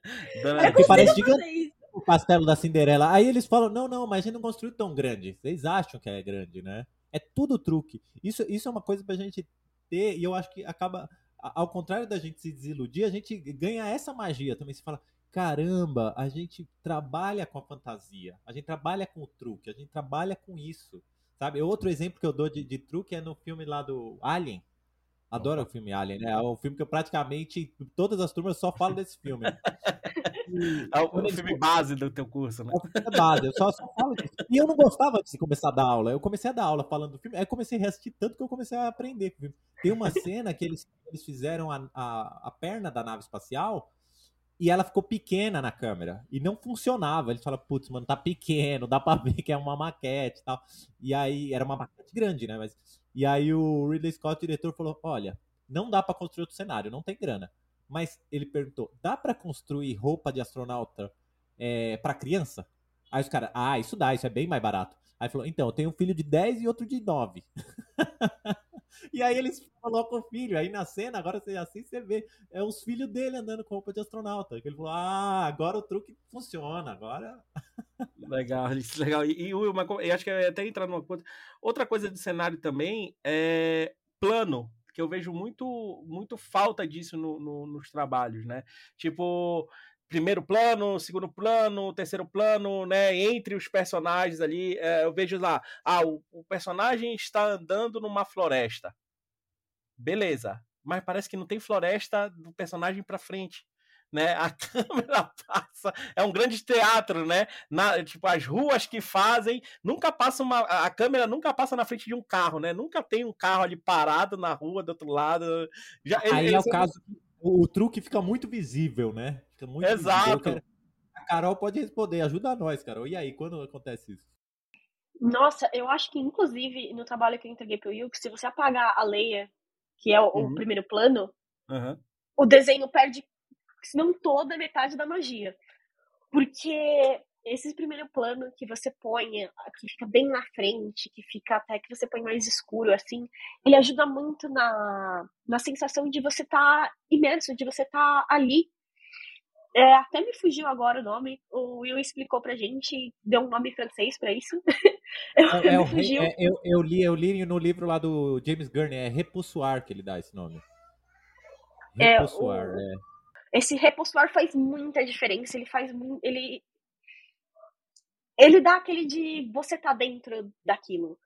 é parece gigante o castelo da Cinderela. Aí eles falam: não, não, mas a gente não construiu tão grande. Vocês acham que é grande, né? É tudo truque. Isso, isso é uma coisa pra gente ter, e eu acho que acaba. Ao contrário da gente se desiludir, a gente ganha essa magia também. Se fala, caramba, a gente trabalha com a fantasia, a gente trabalha com o truque, a gente trabalha com isso. Sabe? Outro exemplo que eu dou de, de truque é no filme lá do Alien, Adoro o filme Alien, né? É um filme que eu praticamente, todas as turmas só falam desse filme. E, é o filme base do teu curso, né? É o filme base, eu só, só falo disso. E eu não gostava de começar a dar aula. Eu comecei a dar aula falando do filme, aí comecei a reassistir tanto que eu comecei a aprender. Tem uma cena que eles, eles fizeram a, a, a perna da nave espacial e ela ficou pequena na câmera e não funcionava. Eles falaram, putz, mano, tá pequeno, dá pra ver que é uma maquete e tal. E aí, era uma maquete grande, né? Mas e aí o Ridley Scott, o diretor, falou: olha, não dá para construir outro cenário, não tem grana. Mas ele perguntou: dá para construir roupa de astronauta é, para criança? Aí os caras, ah, isso dá, isso é bem mais barato. Aí falou: então, eu tenho um filho de 10 e outro de 9. e aí eles colocam o filho. Aí na cena, agora você assim você vê, é os filhos dele andando com roupa de astronauta. Ele falou: ah, agora o truque funciona, agora. Legal, legal. E, e uma, eu acho que até entrar numa coisa. Outra coisa de cenário também é plano, que eu vejo muito, muito falta disso no, no, nos trabalhos, né? Tipo, primeiro plano, segundo plano, terceiro plano, né? Entre os personagens ali, é, eu vejo lá, ah, o, o personagem está andando numa floresta. Beleza, mas parece que não tem floresta do personagem para frente né? A câmera passa, é um grande teatro, né? Na, tipo, as ruas que fazem, nunca passa uma. A câmera nunca passa na frente de um carro, né? Nunca tem um carro ali parado na rua do outro lado. Já, Aí ele, é o caso. O, o, truque fica muito visível, né? Fica muito Exato. Quero... A Carol pode responder, ajuda nós, Carol. E aí, quando acontece isso? Nossa, eu acho que, inclusive, no trabalho que eu entreguei pro Will, se você apagar a Leia, que é o, uhum. o primeiro plano, uhum. o desenho perde se não toda metade da magia. Porque esse primeiro plano que você põe, que fica bem na frente, que fica até que você põe mais escuro, assim, ele ajuda muito na, na sensação de você estar tá imerso, de você estar tá ali. É, até me fugiu agora o nome, o Will explicou pra gente, deu um nome francês pra isso. eu, é, é, o, é, eu, eu, li, eu li no livro lá do James Gurney, é Repulsoar que ele dá esse nome. É. O... é. Esse repostuar faz muita diferença, ele faz ele ele dá aquele de você tá dentro daquilo.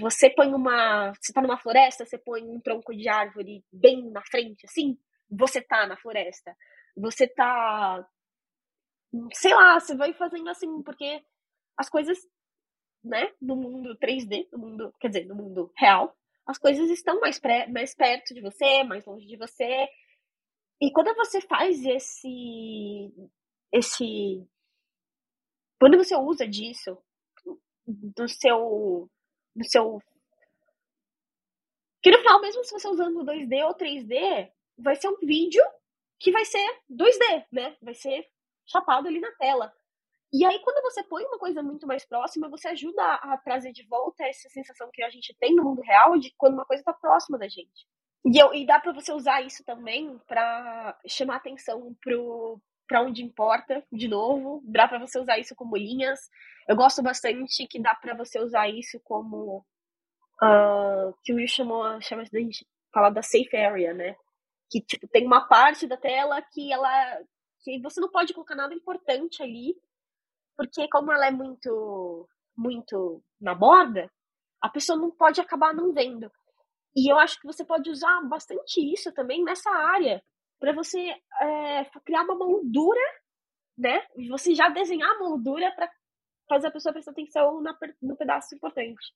Você põe uma, você tá numa floresta, você põe um tronco de árvore bem na frente assim, você tá na floresta. Você tá sei lá, você vai fazendo assim porque as coisas, né, no mundo 3D, no mundo, quer dizer, no mundo real, as coisas estão mais, pré, mais perto de você, mais longe de você, e quando você faz esse. esse. Quando você usa disso, do seu. do seu. Que no final, mesmo se você usando 2D ou 3D, vai ser um vídeo que vai ser 2D, né? Vai ser chapado ali na tela. E aí, quando você põe uma coisa muito mais próxima, você ajuda a trazer de volta essa sensação que a gente tem no mundo real de quando uma coisa está próxima da gente. E, eu, e dá para você usar isso também para chamar atenção pro, para onde importa, de novo. Dá para você usar isso como linhas. Eu gosto bastante que dá para você usar isso como. Uh, que o Will chamou, chama de falar da safe area, né? Que tipo, tem uma parte da tela que ela. que você não pode colocar nada importante ali, porque como ela é muito. muito na borda, a pessoa não pode acabar não vendo. E eu acho que você pode usar bastante isso também nessa área, para você é, criar uma moldura, né? Você já desenhar a moldura para fazer a pessoa prestar atenção na, no pedaço importante.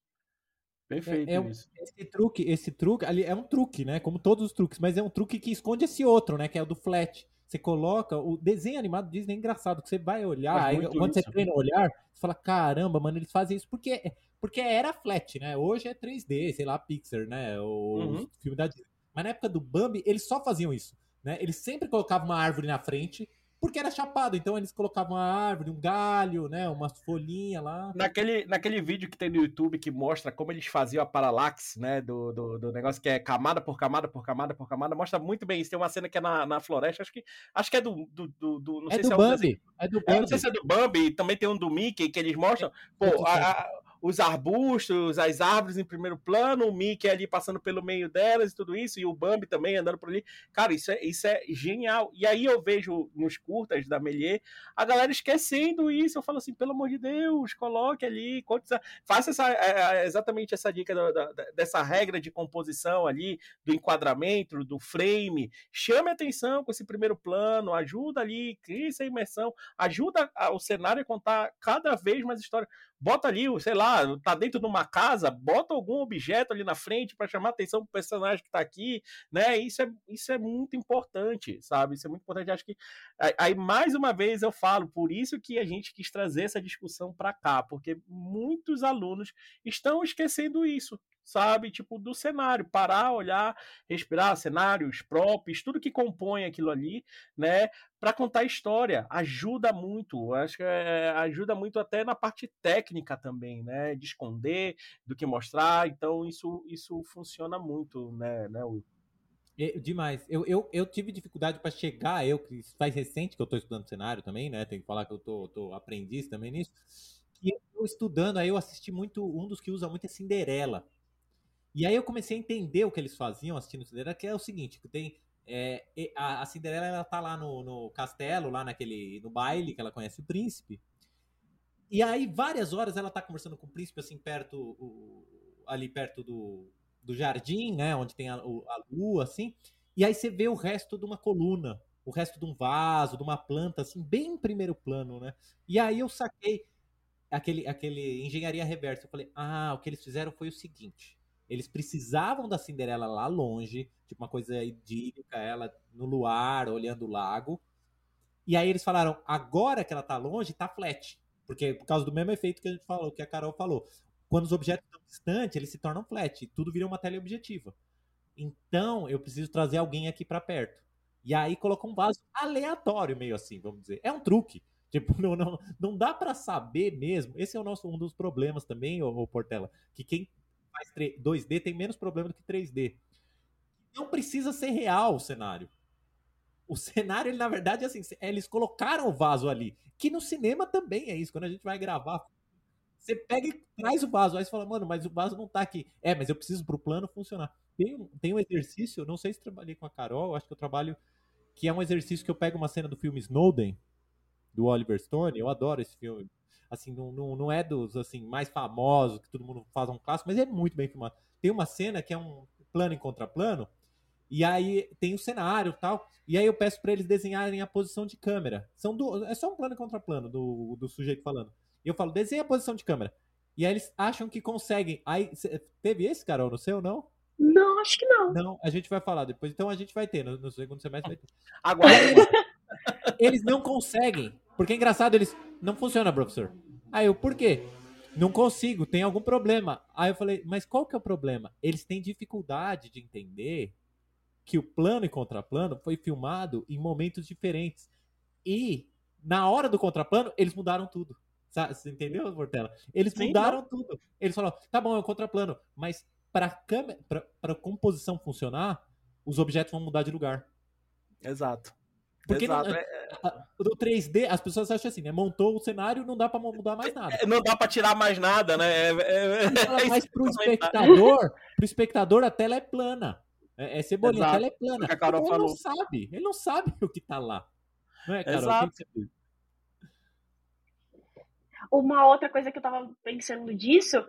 Perfeito. É, é, esse truque, esse truque ali é um truque, né? Como todos os truques, mas é um truque que esconde esse outro, né? Que é o do flat. Você coloca o desenho animado Disney é engraçado, que você vai olhar, aí, quando isso. você treina olhar, você fala, caramba, mano, eles fazem isso porque porque era flat, né? Hoje é 3D, sei lá, Pixar, né? O uhum. filme da Disney. Mas na época do Bambi, eles só faziam isso, né? Eles sempre colocavam uma árvore na frente porque era chapado, então eles colocavam uma árvore, um galho, né, umas folhinhas lá. Naquele, naquele vídeo que tem no YouTube que mostra como eles faziam a paralaxe, né, do, do, do, negócio que é camada por camada por camada por camada, mostra muito bem isso. Tem uma cena que é na, na floresta, acho que, acho que é do, do, do, do não é sei do se é Bambi. É do Bambi. É, não sei se é do Bambi, também tem um do Mickey que eles mostram, pô, a, a os arbustos, as árvores em primeiro plano, o Mickey ali passando pelo meio delas e tudo isso, e o Bambi também andando por ali. Cara, isso é, isso é genial. E aí eu vejo nos curtas da Melier a galera esquecendo isso. Eu falo assim, pelo amor de Deus, coloque ali, faça essa, é, é, exatamente essa dica da, da, dessa regra de composição ali, do enquadramento, do frame. Chame atenção com esse primeiro plano, ajuda ali, cria essa imersão, ajuda o cenário a contar cada vez mais história bota ali, sei lá, tá dentro de uma casa, bota algum objeto ali na frente para chamar atenção do personagem que tá aqui, né? Isso é, isso é muito importante, sabe? Isso é muito importante. Acho que aí mais uma vez eu falo, por isso que a gente quis trazer essa discussão para cá, porque muitos alunos estão esquecendo isso, sabe? Tipo, do cenário, parar, olhar, respirar, cenários, props, tudo que compõe aquilo ali, né? Para contar história. Ajuda muito, acho que é, ajuda muito até na parte técnica também, né? De esconder, do que mostrar. Então, isso, isso funciona muito, né, né Will? Demais. Eu, eu, eu tive dificuldade para chegar, eu que faz recente que eu estou estudando cenário também, né? Tem que falar que eu tô, tô aprendiz também nisso. E eu estudando, aí eu assisti muito, um dos que usa muito é Cinderela. E aí eu comecei a entender o que eles faziam assistindo Cinderela, que é o seguinte, que tem é, a, a, Cinderela ela tá lá no, no, castelo, lá naquele no baile que ela conhece o príncipe. E aí várias horas ela tá conversando com o príncipe assim perto o, ali perto do, do jardim, né, onde tem a, a lua assim. E aí você vê o resto de uma coluna, o resto de um vaso, de uma planta assim, bem em primeiro plano, né? E aí eu saquei aquele aquele engenharia reversa. Eu falei: "Ah, o que eles fizeram foi o seguinte, eles precisavam da Cinderela lá longe, tipo uma coisa idílica, ela no luar, olhando o lago. E aí eles falaram, agora que ela tá longe, tá flat. Porque por causa do mesmo efeito que a gente falou, que a Carol falou. Quando os objetos estão distantes, eles se tornam flat. Tudo vira uma teleobjetiva. Então, eu preciso trazer alguém aqui para perto. E aí colocou um vaso aleatório, meio assim, vamos dizer. É um truque. Tipo, não, não, não dá para saber mesmo. Esse é o nosso um dos problemas também, o Portela, que quem faz 2D tem menos problema do que 3D. Não precisa ser real o cenário. O cenário, ele, na verdade, é assim, eles colocaram o vaso ali. Que no cinema também é isso. Quando a gente vai gravar, você pega e traz o vaso. Aí você fala, mano, mas o vaso não tá aqui. É, mas eu preciso pro plano funcionar. Tem um, tem um exercício, não sei se trabalhei com a Carol, acho que eu trabalho, que é um exercício que eu pego uma cena do filme Snowden, do Oliver Stone. Eu adoro esse filme assim, não, não, não é dos assim mais famosos, que todo mundo faz um clássico, mas é muito bem filmado. Tem uma cena que é um plano em contraplano, e aí tem o cenário e tal, e aí eu peço para eles desenharem a posição de câmera. São do, é só um plano em contraplano do, do sujeito falando. E eu falo, desenha a posição de câmera. E aí eles acham que conseguem. Aí, teve esse, Carol, no seu, não? Não, acho que não. Não, a gente vai falar depois. Então a gente vai ter, no, no segundo semestre vai ter. Agora. eles não conseguem. Porque é engraçado, eles. Não funciona, professor. Aí eu, por quê? Não consigo, tem algum problema. Aí eu falei, mas qual que é o problema? Eles têm dificuldade de entender que o plano e contraplano foi filmado em momentos diferentes. E na hora do contraplano, eles mudaram tudo. Você entendeu, Portela? Eles Sim, mudaram não. tudo. Eles falaram, tá bom, é o contraplano, mas para câmera, para composição funcionar, os objetos vão mudar de lugar. Exato. Porque no, é, no 3D, as pessoas acham assim, né? Montou o cenário, não dá para mudar mais nada. Não dá para tirar mais nada, né? É, é, é mas pro espectador, pro espectador a tela é plana. É, é cebolinha, Exato. a tela é plana. A Carol ele falou. não sabe, ele não sabe o que tá lá. Não é, Carol? Exato. Uma outra coisa que eu tava pensando disso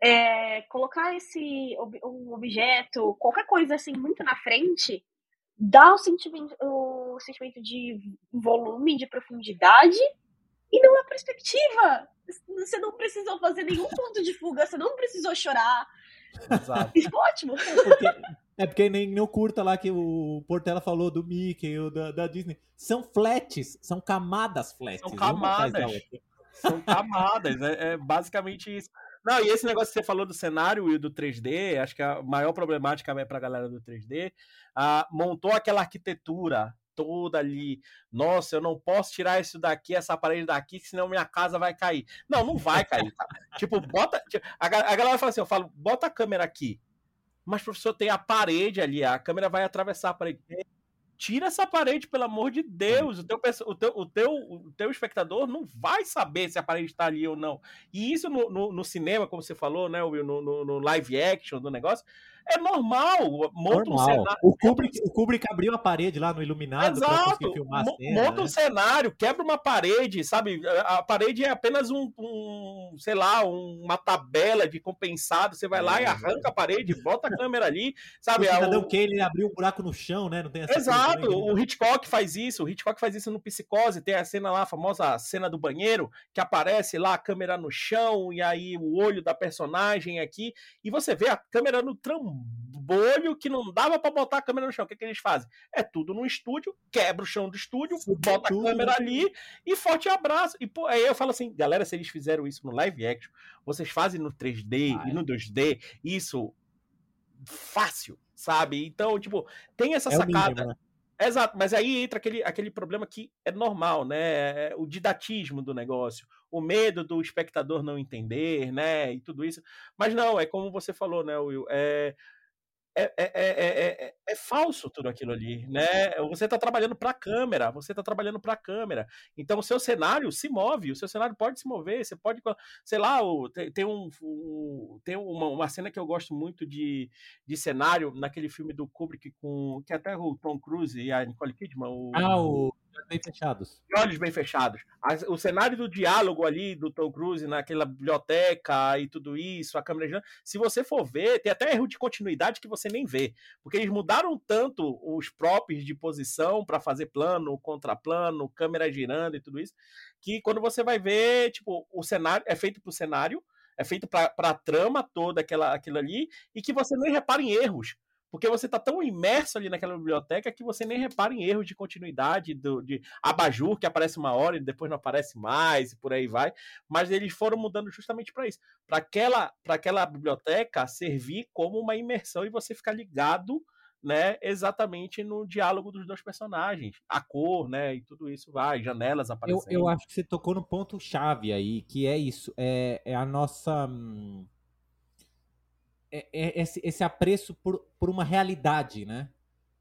é colocar esse um objeto, qualquer coisa assim, muito na frente, dá o sentimento, o sentimento de volume, de profundidade e não a perspectiva. Você não precisou fazer nenhum ponto de fuga, você não precisou chorar. Exato. Isso é ótimo. Porque, é porque nem no curta lá que o Portela falou do Mickey ou da, da Disney. São flats, são camadas flats. São camadas. São camadas, é, é, basicamente isso. Não, e esse negócio que você falou do cenário e do 3D, acho que a maior problemática é para a galera do 3D, ah, montou aquela arquitetura toda ali. Nossa, eu não posso tirar isso daqui, essa parede daqui, senão minha casa vai cair. Não, não vai cair. tipo, bota. A, a galera fala assim: eu falo, bota a câmera aqui. Mas, professor, tem a parede ali, a câmera vai atravessar a parede. Tira essa parede, pelo amor de Deus. O teu, o teu, o teu, o teu espectador não vai saber se a parede está ali ou não. E isso no, no, no, cinema, como você falou, né, Will, no, no, no live action do negócio, é normal. Monta normal. Um cenário, o, Kubrick, o Kubrick abriu a parede lá no Iluminado para conseguir filmar a cena. Monta né? um cenário, quebra uma parede, sabe? A parede é apenas um, um sei lá, uma tabela de compensado. Você vai é, lá e é arranca a parede, bota a câmera ali, sabe? O Cidadão é, Kane, ele abriu um buraco no chão, né? Não tem essa Exato. O Hitchcock faz isso. O Hitchcock faz isso no Psicose. Tem a cena lá, a famosa cena do banheiro, que aparece lá a câmera no chão e aí o olho da personagem aqui. E você vê a câmera no trambolho bolho que não dava para botar a câmera no chão. O que, que eles fazem? É tudo no estúdio, quebra o chão do estúdio, bota a câmera né? ali e forte abraço. E pô, aí eu falo assim, galera, se eles fizeram isso no live action, vocês fazem no 3D e no 2D, isso fácil, sabe? Então, tipo, tem essa é sacada. Mínimo, né? Exato, mas aí entra aquele, aquele problema que é normal, né? É o didatismo do negócio, o medo do espectador não entender, né? E tudo isso. Mas não, é como você falou, né, Will? É, é, é, é, é, falso tudo aquilo ali, né? Você está trabalhando para a câmera, você está trabalhando para a câmera. Então o seu cenário se move, o seu cenário pode se mover, você pode, sei lá, tem, um, tem uma, uma, cena que eu gosto muito de, de cenário naquele filme do Kubrick com que até o Tom Cruise e a Nicole Kidman. O, ah, o olhos bem fechados. olhos bem fechados. O cenário do diálogo ali do Tom Cruise naquela biblioteca e tudo isso, a câmera. Se você for ver, tem até erro de continuidade que você nem vê. Porque eles mudaram tanto os props de posição para fazer plano, contraplano, câmera girando e tudo isso, que quando você vai ver, tipo, o cenário é feito pro cenário, é feito para a trama toda aquela, aquilo ali, e que você nem repara em erros porque você está tão imerso ali naquela biblioteca que você nem repara em erros de continuidade, do, de abajur, que aparece uma hora e depois não aparece mais, e por aí vai. Mas eles foram mudando justamente para isso para aquela, aquela biblioteca servir como uma imersão e você ficar ligado. Né, exatamente no diálogo dos dois personagens, a cor, né, e tudo isso vai, janelas aparecendo. Eu, eu acho que você tocou no ponto chave aí, que é isso, é, é a nossa hum, é, é, esse, esse apreço por, por uma realidade, né?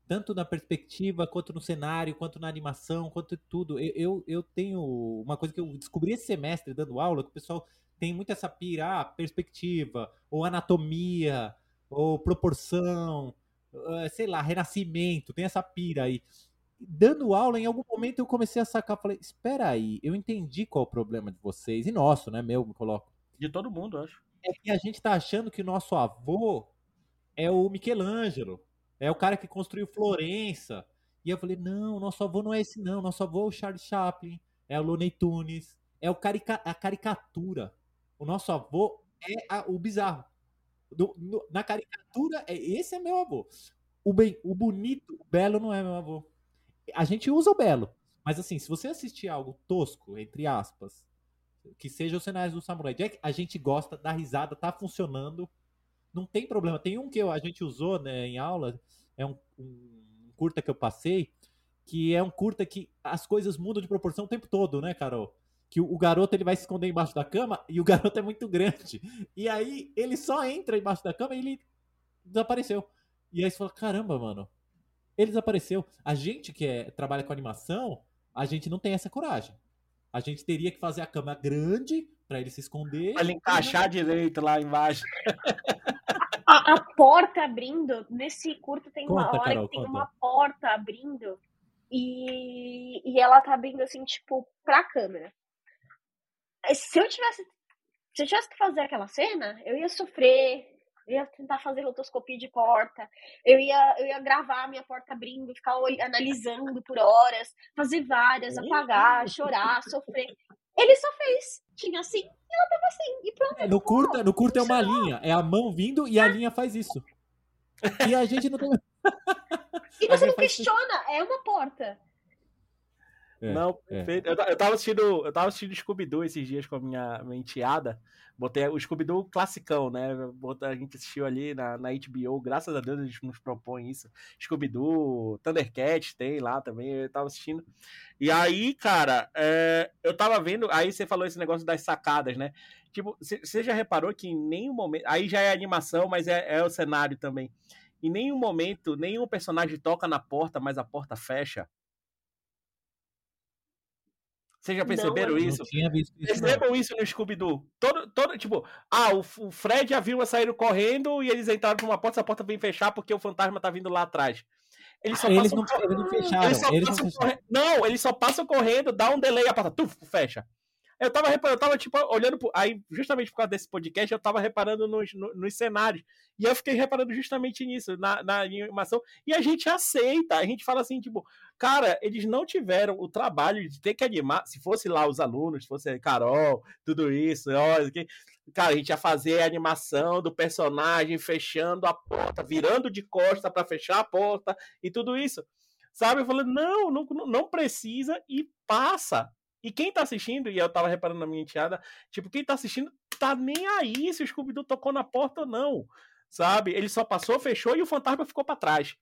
Tanto na perspectiva, quanto no cenário, quanto na animação, quanto tudo. Eu, eu, eu tenho uma coisa que eu descobri esse semestre dando aula, que o pessoal tem muito essa pira, ah, perspectiva, ou anatomia, ou proporção, ah, sei lá, renascimento, tem essa pira aí. Dando aula, em algum momento eu comecei a sacar, falei, espera aí, eu entendi qual é o problema de vocês, e nosso, né, meu, me coloco. De todo mundo, acho é que a gente tá achando que o nosso avô é o Michelangelo, é o cara que construiu Florença. E eu falei, não, nosso avô não é esse não, nosso avô é o Charles Chaplin, é o Looney Tunes, é o carica a caricatura. O nosso avô é a, o bizarro. Do, no, na caricatura, é, esse é meu avô. O, bem, o bonito, o belo não é meu avô. A gente usa o belo. Mas assim, se você assistir algo tosco, entre aspas, que seja os cenários do Samurai Jack, a gente gosta da risada, tá funcionando, não tem problema. Tem um que a gente usou né, em aula, é um, um curta que eu passei, que é um curta que as coisas mudam de proporção o tempo todo, né, Carol? Que o, o garoto ele vai se esconder embaixo da cama e o garoto é muito grande. E aí ele só entra embaixo da cama e ele desapareceu. E aí você fala, caramba, mano, Ele desapareceu. A gente que é, trabalha com animação, a gente não tem essa coragem. A gente teria que fazer a cama grande para ele se esconder. Pra ele encaixar direito lá embaixo. A, a porta abrindo, nesse curto tem uma Conta, hora Carol, que tem conta. uma porta abrindo e, e ela tá abrindo assim, tipo, pra câmera. Se eu tivesse. Se eu tivesse que fazer aquela cena, eu ia sofrer, eu ia tentar fazer rotoscopia de porta, eu ia, eu ia gravar a minha porta abrindo, ficar analisando por horas, fazer várias, apagar, chorar, sofrer. Ele só fez. Tinha assim e ela tava assim. E pronto. É, No curta, no curta é uma linha. É a mão vindo e a linha faz isso. E a gente não tem. E você não questiona, é uma porta. É, Não, é. perfeito. Eu, ta- eu tava assistindo, eu tava assistindo Scooby-Doo esses dias com a minha, minha enteada. Botei o Scooby-Doo classicão, né? Botei- a gente assistiu ali na, na HBO, graças a Deus eles nos propõem isso. Scooby-Doo, Thundercats tem lá também, eu tava assistindo. E aí, cara, é, eu tava vendo, aí você falou esse negócio das sacadas, né? Tipo, você já reparou que em nenhum momento. Aí já é animação, mas é, é o cenário também. Em nenhum momento, nenhum personagem toca na porta, mas a porta fecha. Vocês já Não, perceberam Não isso? tinha visto isso. não. Percebam isso no Scooby-Doo. Todo, todo, tipo, ah, o, o Fred e a Vilma saíram correndo e eles entraram por uma porta, essa porta vem fechar porque o fantasma tá vindo lá atrás. Eles só Eles passam não, eles não eles não correndo. Não, eles só passam correndo, dá um delay, a porta tuf, fecha. Eu tava reparando, eu tava tipo olhando pro- aí justamente por causa desse podcast, eu tava reparando nos, no- nos cenários. E eu fiquei reparando justamente nisso, na, na animação. E a gente aceita, a gente fala assim, tipo, cara, eles não tiveram o trabalho de ter que animar. Se fosse lá os alunos, se fosse Carol, tudo isso, que, cara, a gente ia fazer a animação do personagem fechando a porta, virando de costa para fechar a porta e tudo isso. Sabe? Eu falei, não, não, não precisa e passa. E quem tá assistindo, e eu tava reparando na minha enteada, tipo, quem tá assistindo tá nem aí se o Scooby-Doo tocou na porta ou não. Sabe? Ele só passou, fechou e o fantasma ficou para trás.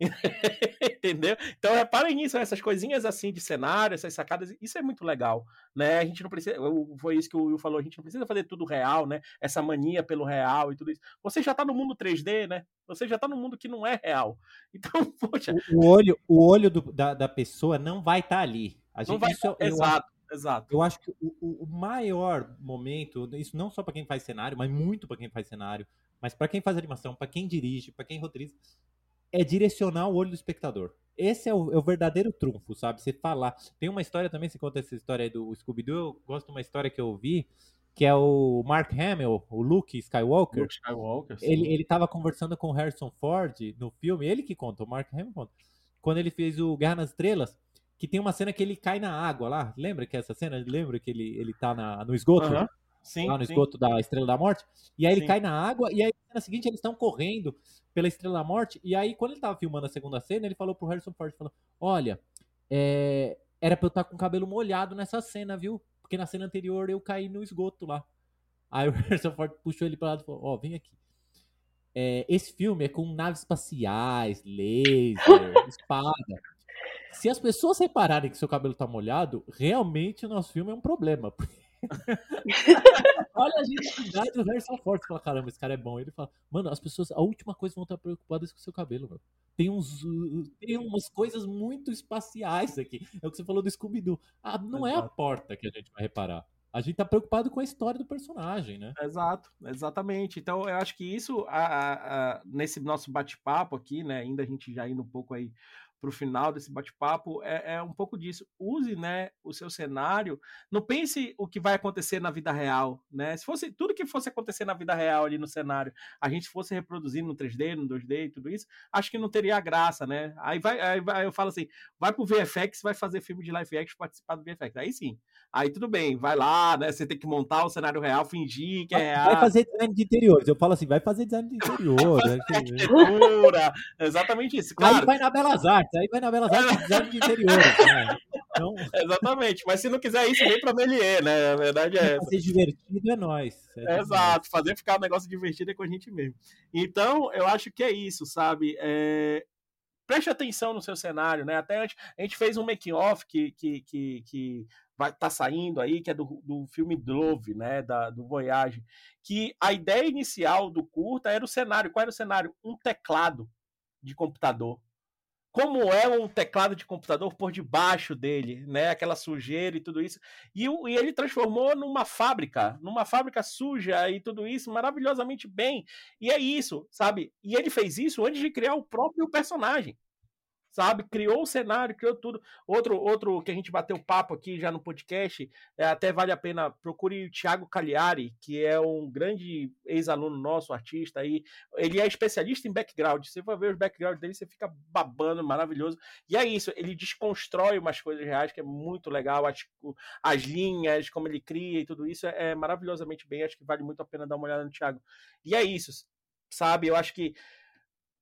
Entendeu? Então reparem nisso, essas coisinhas assim de cenário, essas sacadas, isso é muito legal, né? A gente não precisa, foi isso que o Will falou, a gente não precisa fazer tudo real, né? Essa mania pelo real e tudo isso. Você já tá no mundo 3D, né? Você já tá no mundo que não é real. Então, poxa, O, olho, o olho do- da, da pessoa não vai estar ali. A gente, não vai. isso eu- eu, exato, exato. eu acho que o, o- o maior momento, isso não só para quem faz cenário, mas muito para quem faz cenário, mas para quem faz animação, para quem dirige, para quem roteiriza, é direcionar o olho do espectador. Esse é o, é o verdadeiro trunfo, sabe? Você falar. Tem uma história também, você conta essa história aí do Scooby-Doo, eu gosto de uma história que eu ouvi, que é o Mark Hamill, o Luke Skywalker. Luke Skywalker, sim. Ele, ele tava conversando com o Harrison Ford no filme, ele que conta, o Mark Hamill conta, quando ele fez o Guerra nas Estrelas, que tem uma cena que ele cai na água lá. Lembra que essa cena? Lembra que ele, ele tá na, no esgoto? Aham. Sim, lá no sim. esgoto da Estrela da Morte. E aí ele Sim. cai na água, e aí na cena seguinte eles estão correndo pela Estrela da Morte. E aí, quando ele tava filmando a segunda cena, ele falou pro Harrison Ford: falou, Olha, é, era pra eu estar com o cabelo molhado nessa cena, viu? Porque na cena anterior eu caí no esgoto lá. Aí o Harrison Ford puxou ele pra lado e falou: Ó, vem aqui. É, esse filme é com naves espaciais, laser, espada. Se as pessoas repararem que seu cabelo tá molhado, realmente o nosso filme é um problema. Olha a genialidade do Harrison Ford. Fala, caramba, esse cara é bom. Ele fala, mano, as pessoas, a última coisa que vão estar preocupadas é com o seu cabelo, mano. Tem, uns, tem umas coisas muito espaciais aqui. É o que você falou do Scooby-Doo. Ah, não é a Exato. porta que a gente vai reparar. A gente tá preocupado com a história do personagem, né? Exato, exatamente. Então eu acho que isso, a- a- a- nesse nosso bate-papo aqui, né? Ainda a gente já indo um pouco aí para o final desse bate-papo, é, é um pouco disso. Use, né, o seu cenário. Não pense o que vai acontecer na vida real, né? Se fosse tudo que fosse acontecer na vida real ali no cenário, a gente fosse reproduzir no 3D, no 2D e tudo isso, acho que não teria graça, né? Aí vai, aí vai- eu falo assim, vai pro VFX, vai fazer filme de live action, participar do VFX. Aí sim. Aí tudo bem, vai lá, né? Você tem que montar o cenário real, fingir que é real. Vai fazer design de interiores. Eu falo assim, vai fazer design de interiores. né? arquitetura, exatamente isso. Aí Claro, vai na Belas Artes, aí vai na Belas Artes design de interiores. Né? Então, exatamente. Mas se não quiser isso, vem pra Melier, né? A verdade é essa. fazer divertido é nós. É Exato, fazer ficar um negócio divertido é com a gente mesmo. Então, eu acho que é isso, sabe? É, Preste atenção no seu cenário, né? Até antes, a gente fez um making-off que, que, que, que vai tá saindo aí, que é do, do filme Dove, né? Da, do Voyage. Que a ideia inicial do curta era o cenário. Qual era o cenário? Um teclado de computador. Como é um teclado de computador por debaixo dele, né? Aquela sujeira e tudo isso. E, e, ele transformou numa fábrica, numa fábrica suja e tudo isso maravilhosamente bem. E é isso, sabe? E ele fez isso antes de criar o próprio personagem sabe? Criou o cenário, criou tudo. Outro, outro que a gente bateu papo aqui já no podcast, é, até vale a pena, procure o Thiago Cagliari, que é um grande ex-aluno nosso, artista aí. Ele é especialista em background. Você vai ver os backgrounds dele, você fica babando, maravilhoso. E é isso, ele desconstrói umas coisas reais que é muito legal. As, as linhas, como ele cria e tudo isso é, é maravilhosamente bem. Acho que vale muito a pena dar uma olhada no Thiago. E é isso, sabe? Eu acho que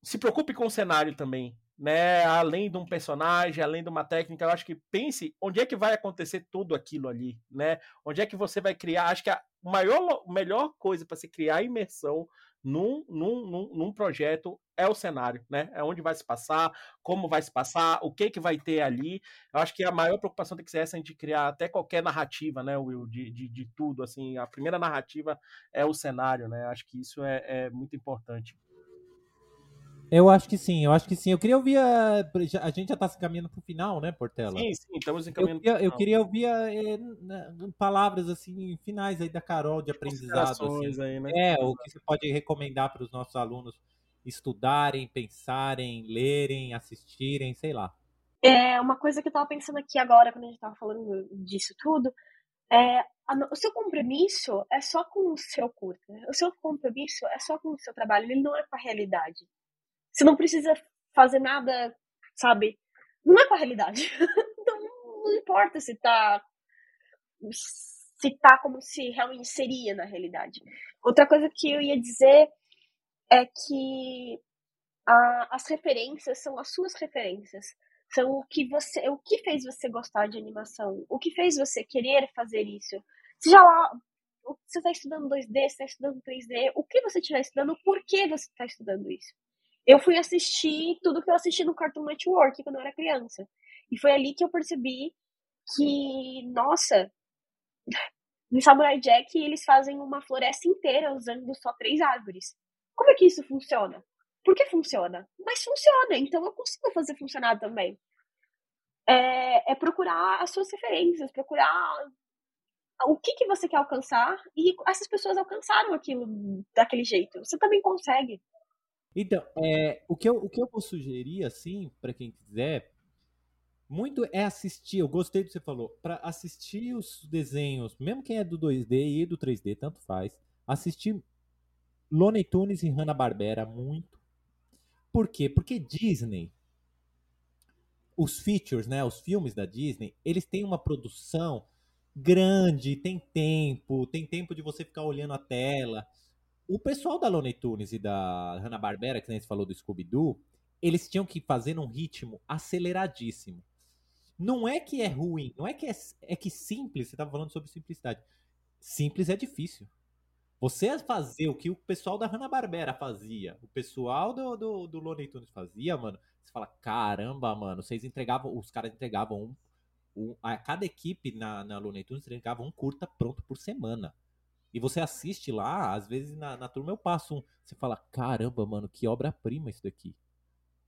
se preocupe com o cenário também né? Além de um personagem, além de uma técnica, eu acho que pense onde é que vai acontecer tudo aquilo ali, né? Onde é que você vai criar? Acho que a maior, melhor coisa para se criar imersão num, num, num, num, projeto é o cenário, né? É onde vai se passar, como vai se passar, o que que vai ter ali. Eu acho que a maior preocupação tem que ser essa de criar até qualquer narrativa, né, Will, de, de, de tudo, assim. A primeira narrativa é o cenário, né? Acho que isso é, é muito importante. Eu acho que sim, eu acho que sim. Eu queria ouvir a. A gente já está se encaminhando para o final, né, Portela? Sim, sim, estamos encaminhando. Eu, eu queria ouvir é, palavras assim finais aí da Carol de aprendizado. Assim. Aí, né? É, o que você pode recomendar para os nossos alunos estudarem, pensarem, lerem, assistirem, sei lá. É uma coisa que eu estava pensando aqui agora, quando a gente estava falando disso tudo, é, a, o seu compromisso é só com o seu curso. Né? O seu compromisso é só com o seu trabalho, ele não é com a realidade. Você não precisa fazer nada, sabe? Não é com a realidade. então não importa se tá se tá como se realmente seria na realidade. Outra coisa que eu ia dizer é que a, as referências são as suas referências. São o que você, o que fez você gostar de animação, o que fez você querer fazer isso. Seja lá, você está estudando 2D, você está estudando 3D, o que você estiver estudando, por que você está estudando isso? Eu fui assistir tudo que eu assisti no Cartoon Network quando eu era criança. E foi ali que eu percebi que, nossa, no Samurai Jack eles fazem uma floresta inteira usando só três árvores. Como é que isso funciona? Por que funciona? Mas funciona, então eu consigo fazer funcionar também. É, é procurar as suas referências, procurar o que, que você quer alcançar e essas pessoas alcançaram aquilo daquele jeito. Você também consegue. Então, é, o, que eu, o que eu vou sugerir, assim, para quem quiser, muito é assistir. Eu gostei do que você falou. Para assistir os desenhos, mesmo quem é do 2D e do 3D, tanto faz. Assistir Looney Tunes e Hanna-Barbera muito. Por quê? Porque Disney, os features, né, os filmes da Disney, eles têm uma produção grande, tem tempo, tem tempo de você ficar olhando a tela. O pessoal da Looney Tunes e da Hanna-Barbera, que nem você falou do Scooby-Doo, eles tinham que fazer num ritmo aceleradíssimo. Não é que é ruim, não é que é, é que simples, você estava falando sobre simplicidade. Simples é difícil. Você fazer o que o pessoal da Hanna-Barbera fazia, o pessoal do, do, do Looney Tunes fazia, mano, você fala, caramba, mano, vocês entregavam, os caras entregavam um, um a cada equipe na, na Looney Tunes entregava um curta pronto por semana. E você assiste lá, às vezes na, na turma eu passo um. Você fala, caramba, mano, que obra-prima isso daqui.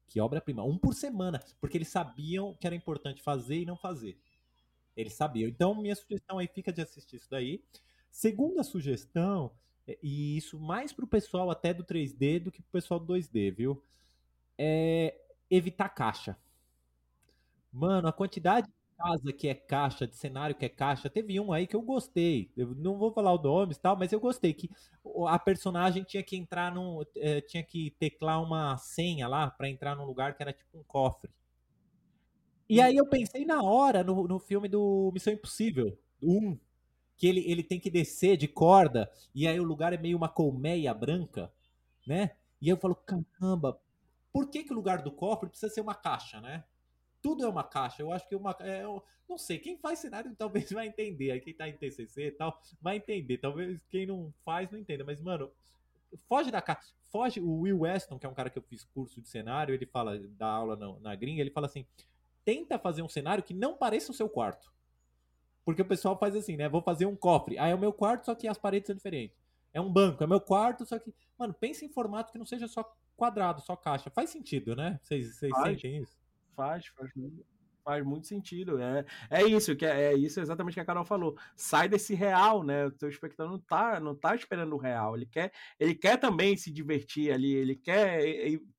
Que obra-prima. Um por semana. Porque eles sabiam que era importante fazer e não fazer. Eles sabiam. Então, minha sugestão aí fica de assistir isso daí. Segunda sugestão, é, e isso mais pro pessoal até do 3D do que pro pessoal do 2D, viu? É evitar caixa. Mano, a quantidade casa que é caixa, de cenário que é caixa. Teve um aí que eu gostei. Eu não vou falar o nome e tal, mas eu gostei que a personagem tinha que entrar num. É, tinha que teclar uma senha lá para entrar num lugar que era tipo um cofre. E aí eu pensei na hora no, no filme do Missão Impossível, um, que ele, ele tem que descer de corda, e aí o lugar é meio uma colmeia branca, né? E eu falo, caramba, por que, que o lugar do cofre precisa ser uma caixa, né? Tudo é uma caixa. Eu acho que uma. É, não sei, quem faz cenário talvez vai entender. Aí quem tá em TCC e tal, vai entender. Talvez quem não faz não entenda. Mas, mano, foge da caixa. Foge. O Will Weston, que é um cara que eu fiz curso de cenário, ele fala, da aula na, na gringa, ele fala assim: tenta fazer um cenário que não pareça o seu quarto. Porque o pessoal faz assim, né? Vou fazer um cofre. Aí é o meu quarto, só que as paredes são diferentes. É um banco, é meu quarto, só que. Mano, pensa em formato que não seja só quadrado, só caixa. Faz sentido, né? Vocês sentem isso? Faz, faz muito. Faz muito sentido. É, é isso, que é, é, isso exatamente que a Carol falou. Sai desse real, né? O teu espectador não tá, não tá esperando o real. Ele quer, ele quer também se divertir ali, ele quer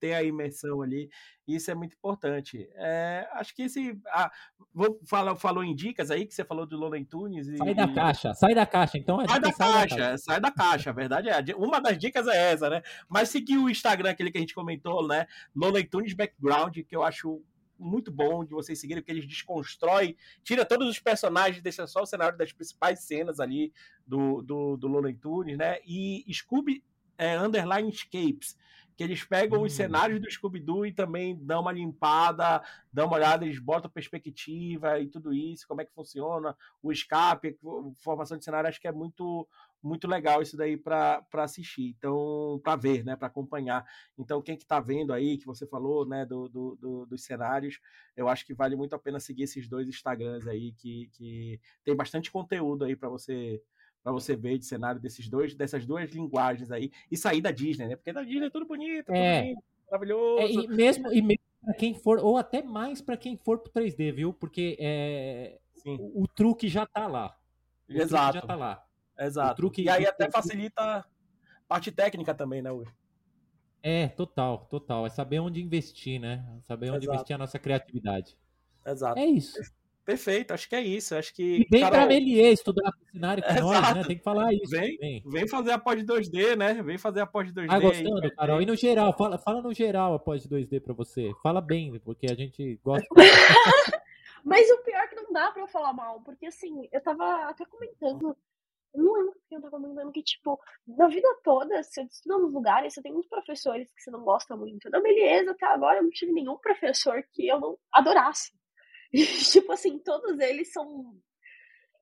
ter a imersão ali. Isso é muito importante. É, acho que esse. Ah, vou falar, falou em dicas aí, que você falou do Lola Tunes. E, sai da caixa, sai da caixa. Então sai da, sai caixa, da caixa, sai da caixa. A verdade é. Uma das dicas é essa, né? Mas seguir o Instagram, aquele que a gente comentou, né? Lola Tunes Background, que eu acho muito bom de vocês seguirem, porque eles desconstroem, tira todos os personagens, deixa só o cenário das principais cenas ali do, do, do Looney Tunes, né? E Scooby é, Underline Escapes, que eles pegam hum. os cenários do Scooby-Doo e também dão uma limpada, dão uma olhada, eles botam perspectiva e tudo isso, como é que funciona, o escape, formação de cenário, acho que é muito muito legal isso daí para assistir, então para ver, né, para acompanhar. Então quem que está vendo aí que você falou, né, do, do, do, dos cenários, eu acho que vale muito a pena seguir esses dois Instagrams aí que, que tem bastante conteúdo aí para você para você ver de cenário desses dois dessas duas linguagens aí e sair da Disney, né? Porque da Disney é tudo bonito, é. tudo lindo, maravilhoso. É, e mesmo e mesmo para quem for ou até mais para quem for pro 3D, viu? Porque é, o, o, truque já tá lá. O Exato. já tá lá. Exato. Truque, e aí até facilita a parte técnica também, né, Will? É, total, total. É saber onde investir, né? Saber onde Exato. investir a nossa criatividade. Exato. É isso. Perfeito, acho que é isso. Acho que. E vem Carol... pra Melier estudar cenário com Exato. nós, né? Tem que falar isso. Vem, vem. vem fazer a pós 2D, né? Vem fazer a pós 2D. Ah, gostando, aí, Carol. E no geral, fala, fala no geral a pós 2D pra você. Fala bem, porque a gente gosta. Mas o pior é que não dá pra eu falar mal, porque assim, eu tava até comentando não lembro porque eu tava lembrando que, tipo, na vida toda, você estuda nos lugares, você tem muitos professores que você não gosta muito. Na beleza, até agora eu não tive nenhum professor que eu não adorasse. E, tipo assim, todos eles são.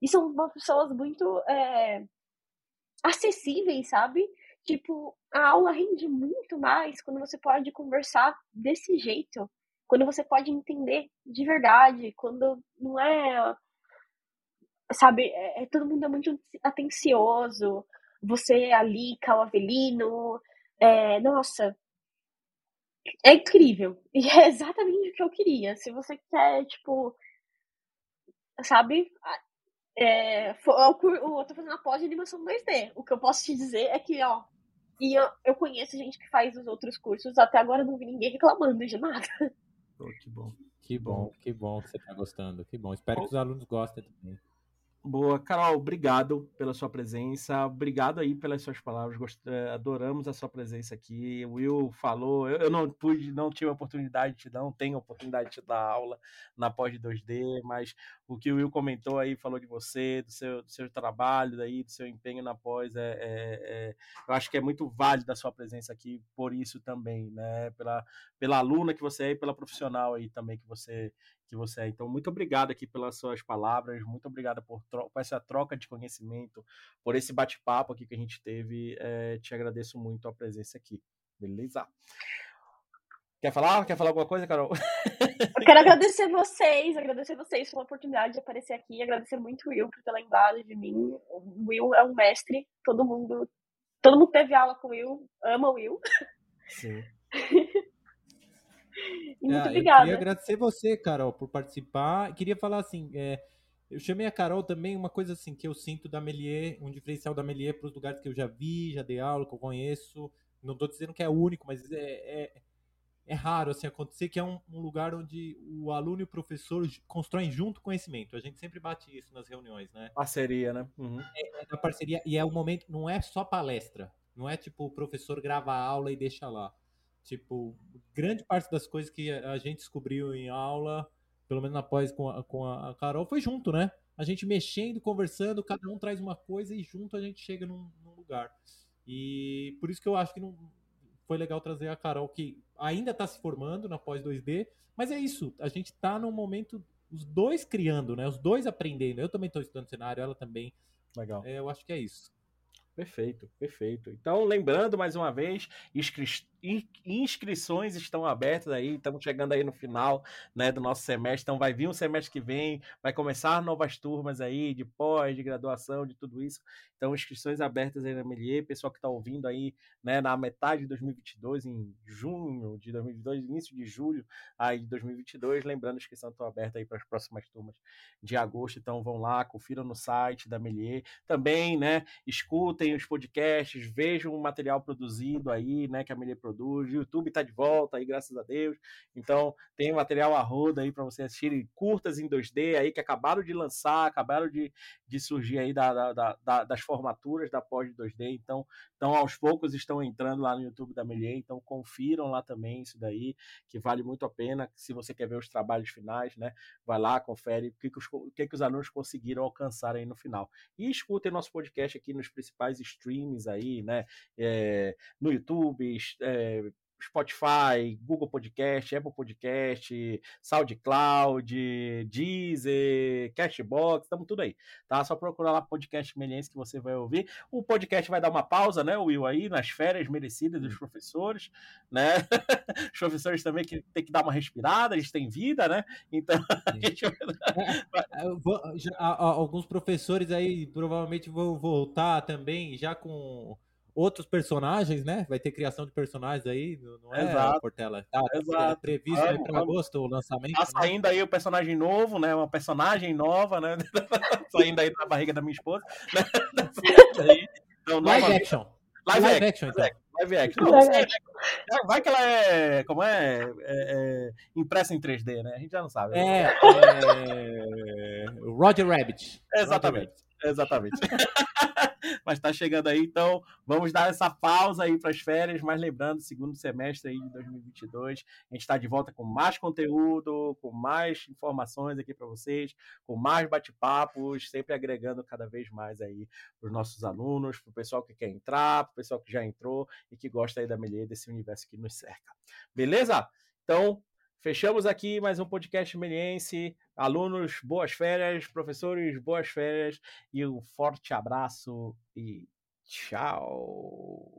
E são pessoas muito é, acessíveis, sabe? Tipo, a aula rende muito mais quando você pode conversar desse jeito. Quando você pode entender de verdade. Quando não é sabe, é, é, todo mundo é muito atencioso. Você ali, Cal Avelino, é, nossa, é incrível. E é exatamente o que eu queria. Se você quer, tipo, sabe, é, eu, eu tô fazendo a pós de animação 2D. O que eu posso te dizer é que, ó, e eu, eu conheço gente que faz os outros cursos, até agora não vi ninguém reclamando de nada. Oh, que bom. Que bom, que bom que você tá gostando. Que bom. Espero que os alunos gostem também. Boa, Carol, obrigado pela sua presença, obrigado aí pelas suas palavras, Gost... Eh, adoramos a sua presença aqui. O Will falou, eu não pude, não tive a oportunidade de não tenho a oportunidade de dar aula na pós 2D, mas o que o Will comentou aí, falou de você, do seu, do seu trabalho, daí, do seu empenho na pós, é, é, é, eu acho que é muito válido a sua presença aqui por isso também, né? Pela, pela aluna que você é e pela profissional aí também que você que você é. Então, muito obrigado aqui pelas suas palavras, muito obrigado por, por essa troca de conhecimento, por esse bate-papo aqui que a gente teve. É, te agradeço muito a presença aqui. Beleza? Quer falar? Quer falar alguma coisa, Carol? Eu quero agradecer vocês, agradecer vocês pela oportunidade de aparecer aqui, agradecer muito o Will por ter lembrado de mim. O Will é um mestre, todo mundo, todo mundo teve aula com o Will, ama o Will. Sim. muito é, obrigada. Eu queria agradecer você, Carol, por participar. Queria falar assim, é, eu chamei a Carol também, uma coisa assim que eu sinto da Melier, um diferencial da Melier para os lugares que eu já vi, já dei aula, que eu conheço. Não estou dizendo que é único, mas é, é, é raro assim acontecer que é um, um, lugar onde o aluno e o professor constroem junto conhecimento. A gente sempre bate isso nas reuniões, né? Parceria, né? Uhum. É, é parceria e é o momento, não é só palestra, não é tipo o professor grava a aula e deixa lá. Tipo, grande parte das coisas que a gente descobriu em aula, pelo menos na pós com a, com a Carol, foi junto, né? A gente mexendo, conversando, cada um traz uma coisa e junto a gente chega num, num lugar. E por isso que eu acho que não foi legal trazer a Carol, que ainda está se formando na pós 2D, mas é isso, a gente está num momento, os dois criando, né? Os dois aprendendo. Eu também estou estudando cenário, ela também. Legal. É, eu acho que é isso. Perfeito, perfeito. Então, lembrando mais uma vez, inscrições estão abertas aí, estamos chegando aí no final né, do nosso semestre, então vai vir um semestre que vem, vai começar novas turmas aí de pós, de graduação, de tudo isso. Então, inscrições abertas aí na Melier, pessoal que está ouvindo aí né, na metade de 2022, em junho de 2022, início de julho aí de 2022, lembrando, inscrição está aberta aí para as próximas turmas de agosto, então vão lá, confiram no site da Melier. Também, né, escutem os podcasts, vejam o material produzido aí, né, que a Melier produz. O YouTube está de volta aí, graças a Deus. Então, tem material a roda aí para você assistir curtas em 2D aí que acabaram de lançar, acabaram de, de surgir aí da, da, da, das formaturas da pós de 2D. Então, então, aos poucos estão entrando lá no YouTube da Melier, então confiram lá também isso daí, que vale muito a pena. Se você quer ver os trabalhos finais, né? Vai lá, confere o que, que, os, o que, que os alunos conseguiram alcançar aí no final. E escutem nosso podcast aqui nos principais streams aí, né? É, no YouTube, é, Spotify, Google Podcast, Apple Podcast, SoundCloud, Deezer, Cashbox, estamos tudo aí, tá? Só procurar lá podcast Meliense que você vai ouvir. O podcast vai dar uma pausa, né, Will, aí, nas férias merecidas dos professores, né? Os professores também que tem que dar uma respirada, eles têm vida, né? Então, gente... É, é, alguns professores aí provavelmente vão voltar também já com outros personagens, né? Vai ter criação de personagens aí, não é, Exato. Portela? Tá, Exato. É previsto é, para agosto o lançamento. Tá né? saindo né? aí o personagem novo, né? Uma personagem nova, né? saindo aí da barriga da minha esposa. então, live nova... action. Live, live action, action, então. Live action. Não, vai que ela é, como é, é, é, impressa em 3D, né? A gente já não sabe. É, é... Roger Rabbit. Exatamente. Roger Rabbit. Exatamente. Mas está chegando aí, então vamos dar essa pausa aí para as férias, mas lembrando, segundo semestre aí de 2022, a gente está de volta com mais conteúdo, com mais informações aqui para vocês, com mais bate-papos, sempre agregando cada vez mais aí para os nossos alunos, para o pessoal que quer entrar, para o pessoal que já entrou e que gosta aí da Melier, desse universo que nos cerca. Beleza? Então, Fechamos aqui mais um podcast meliense. Alunos, boas férias. Professores, boas férias. E um forte abraço e tchau.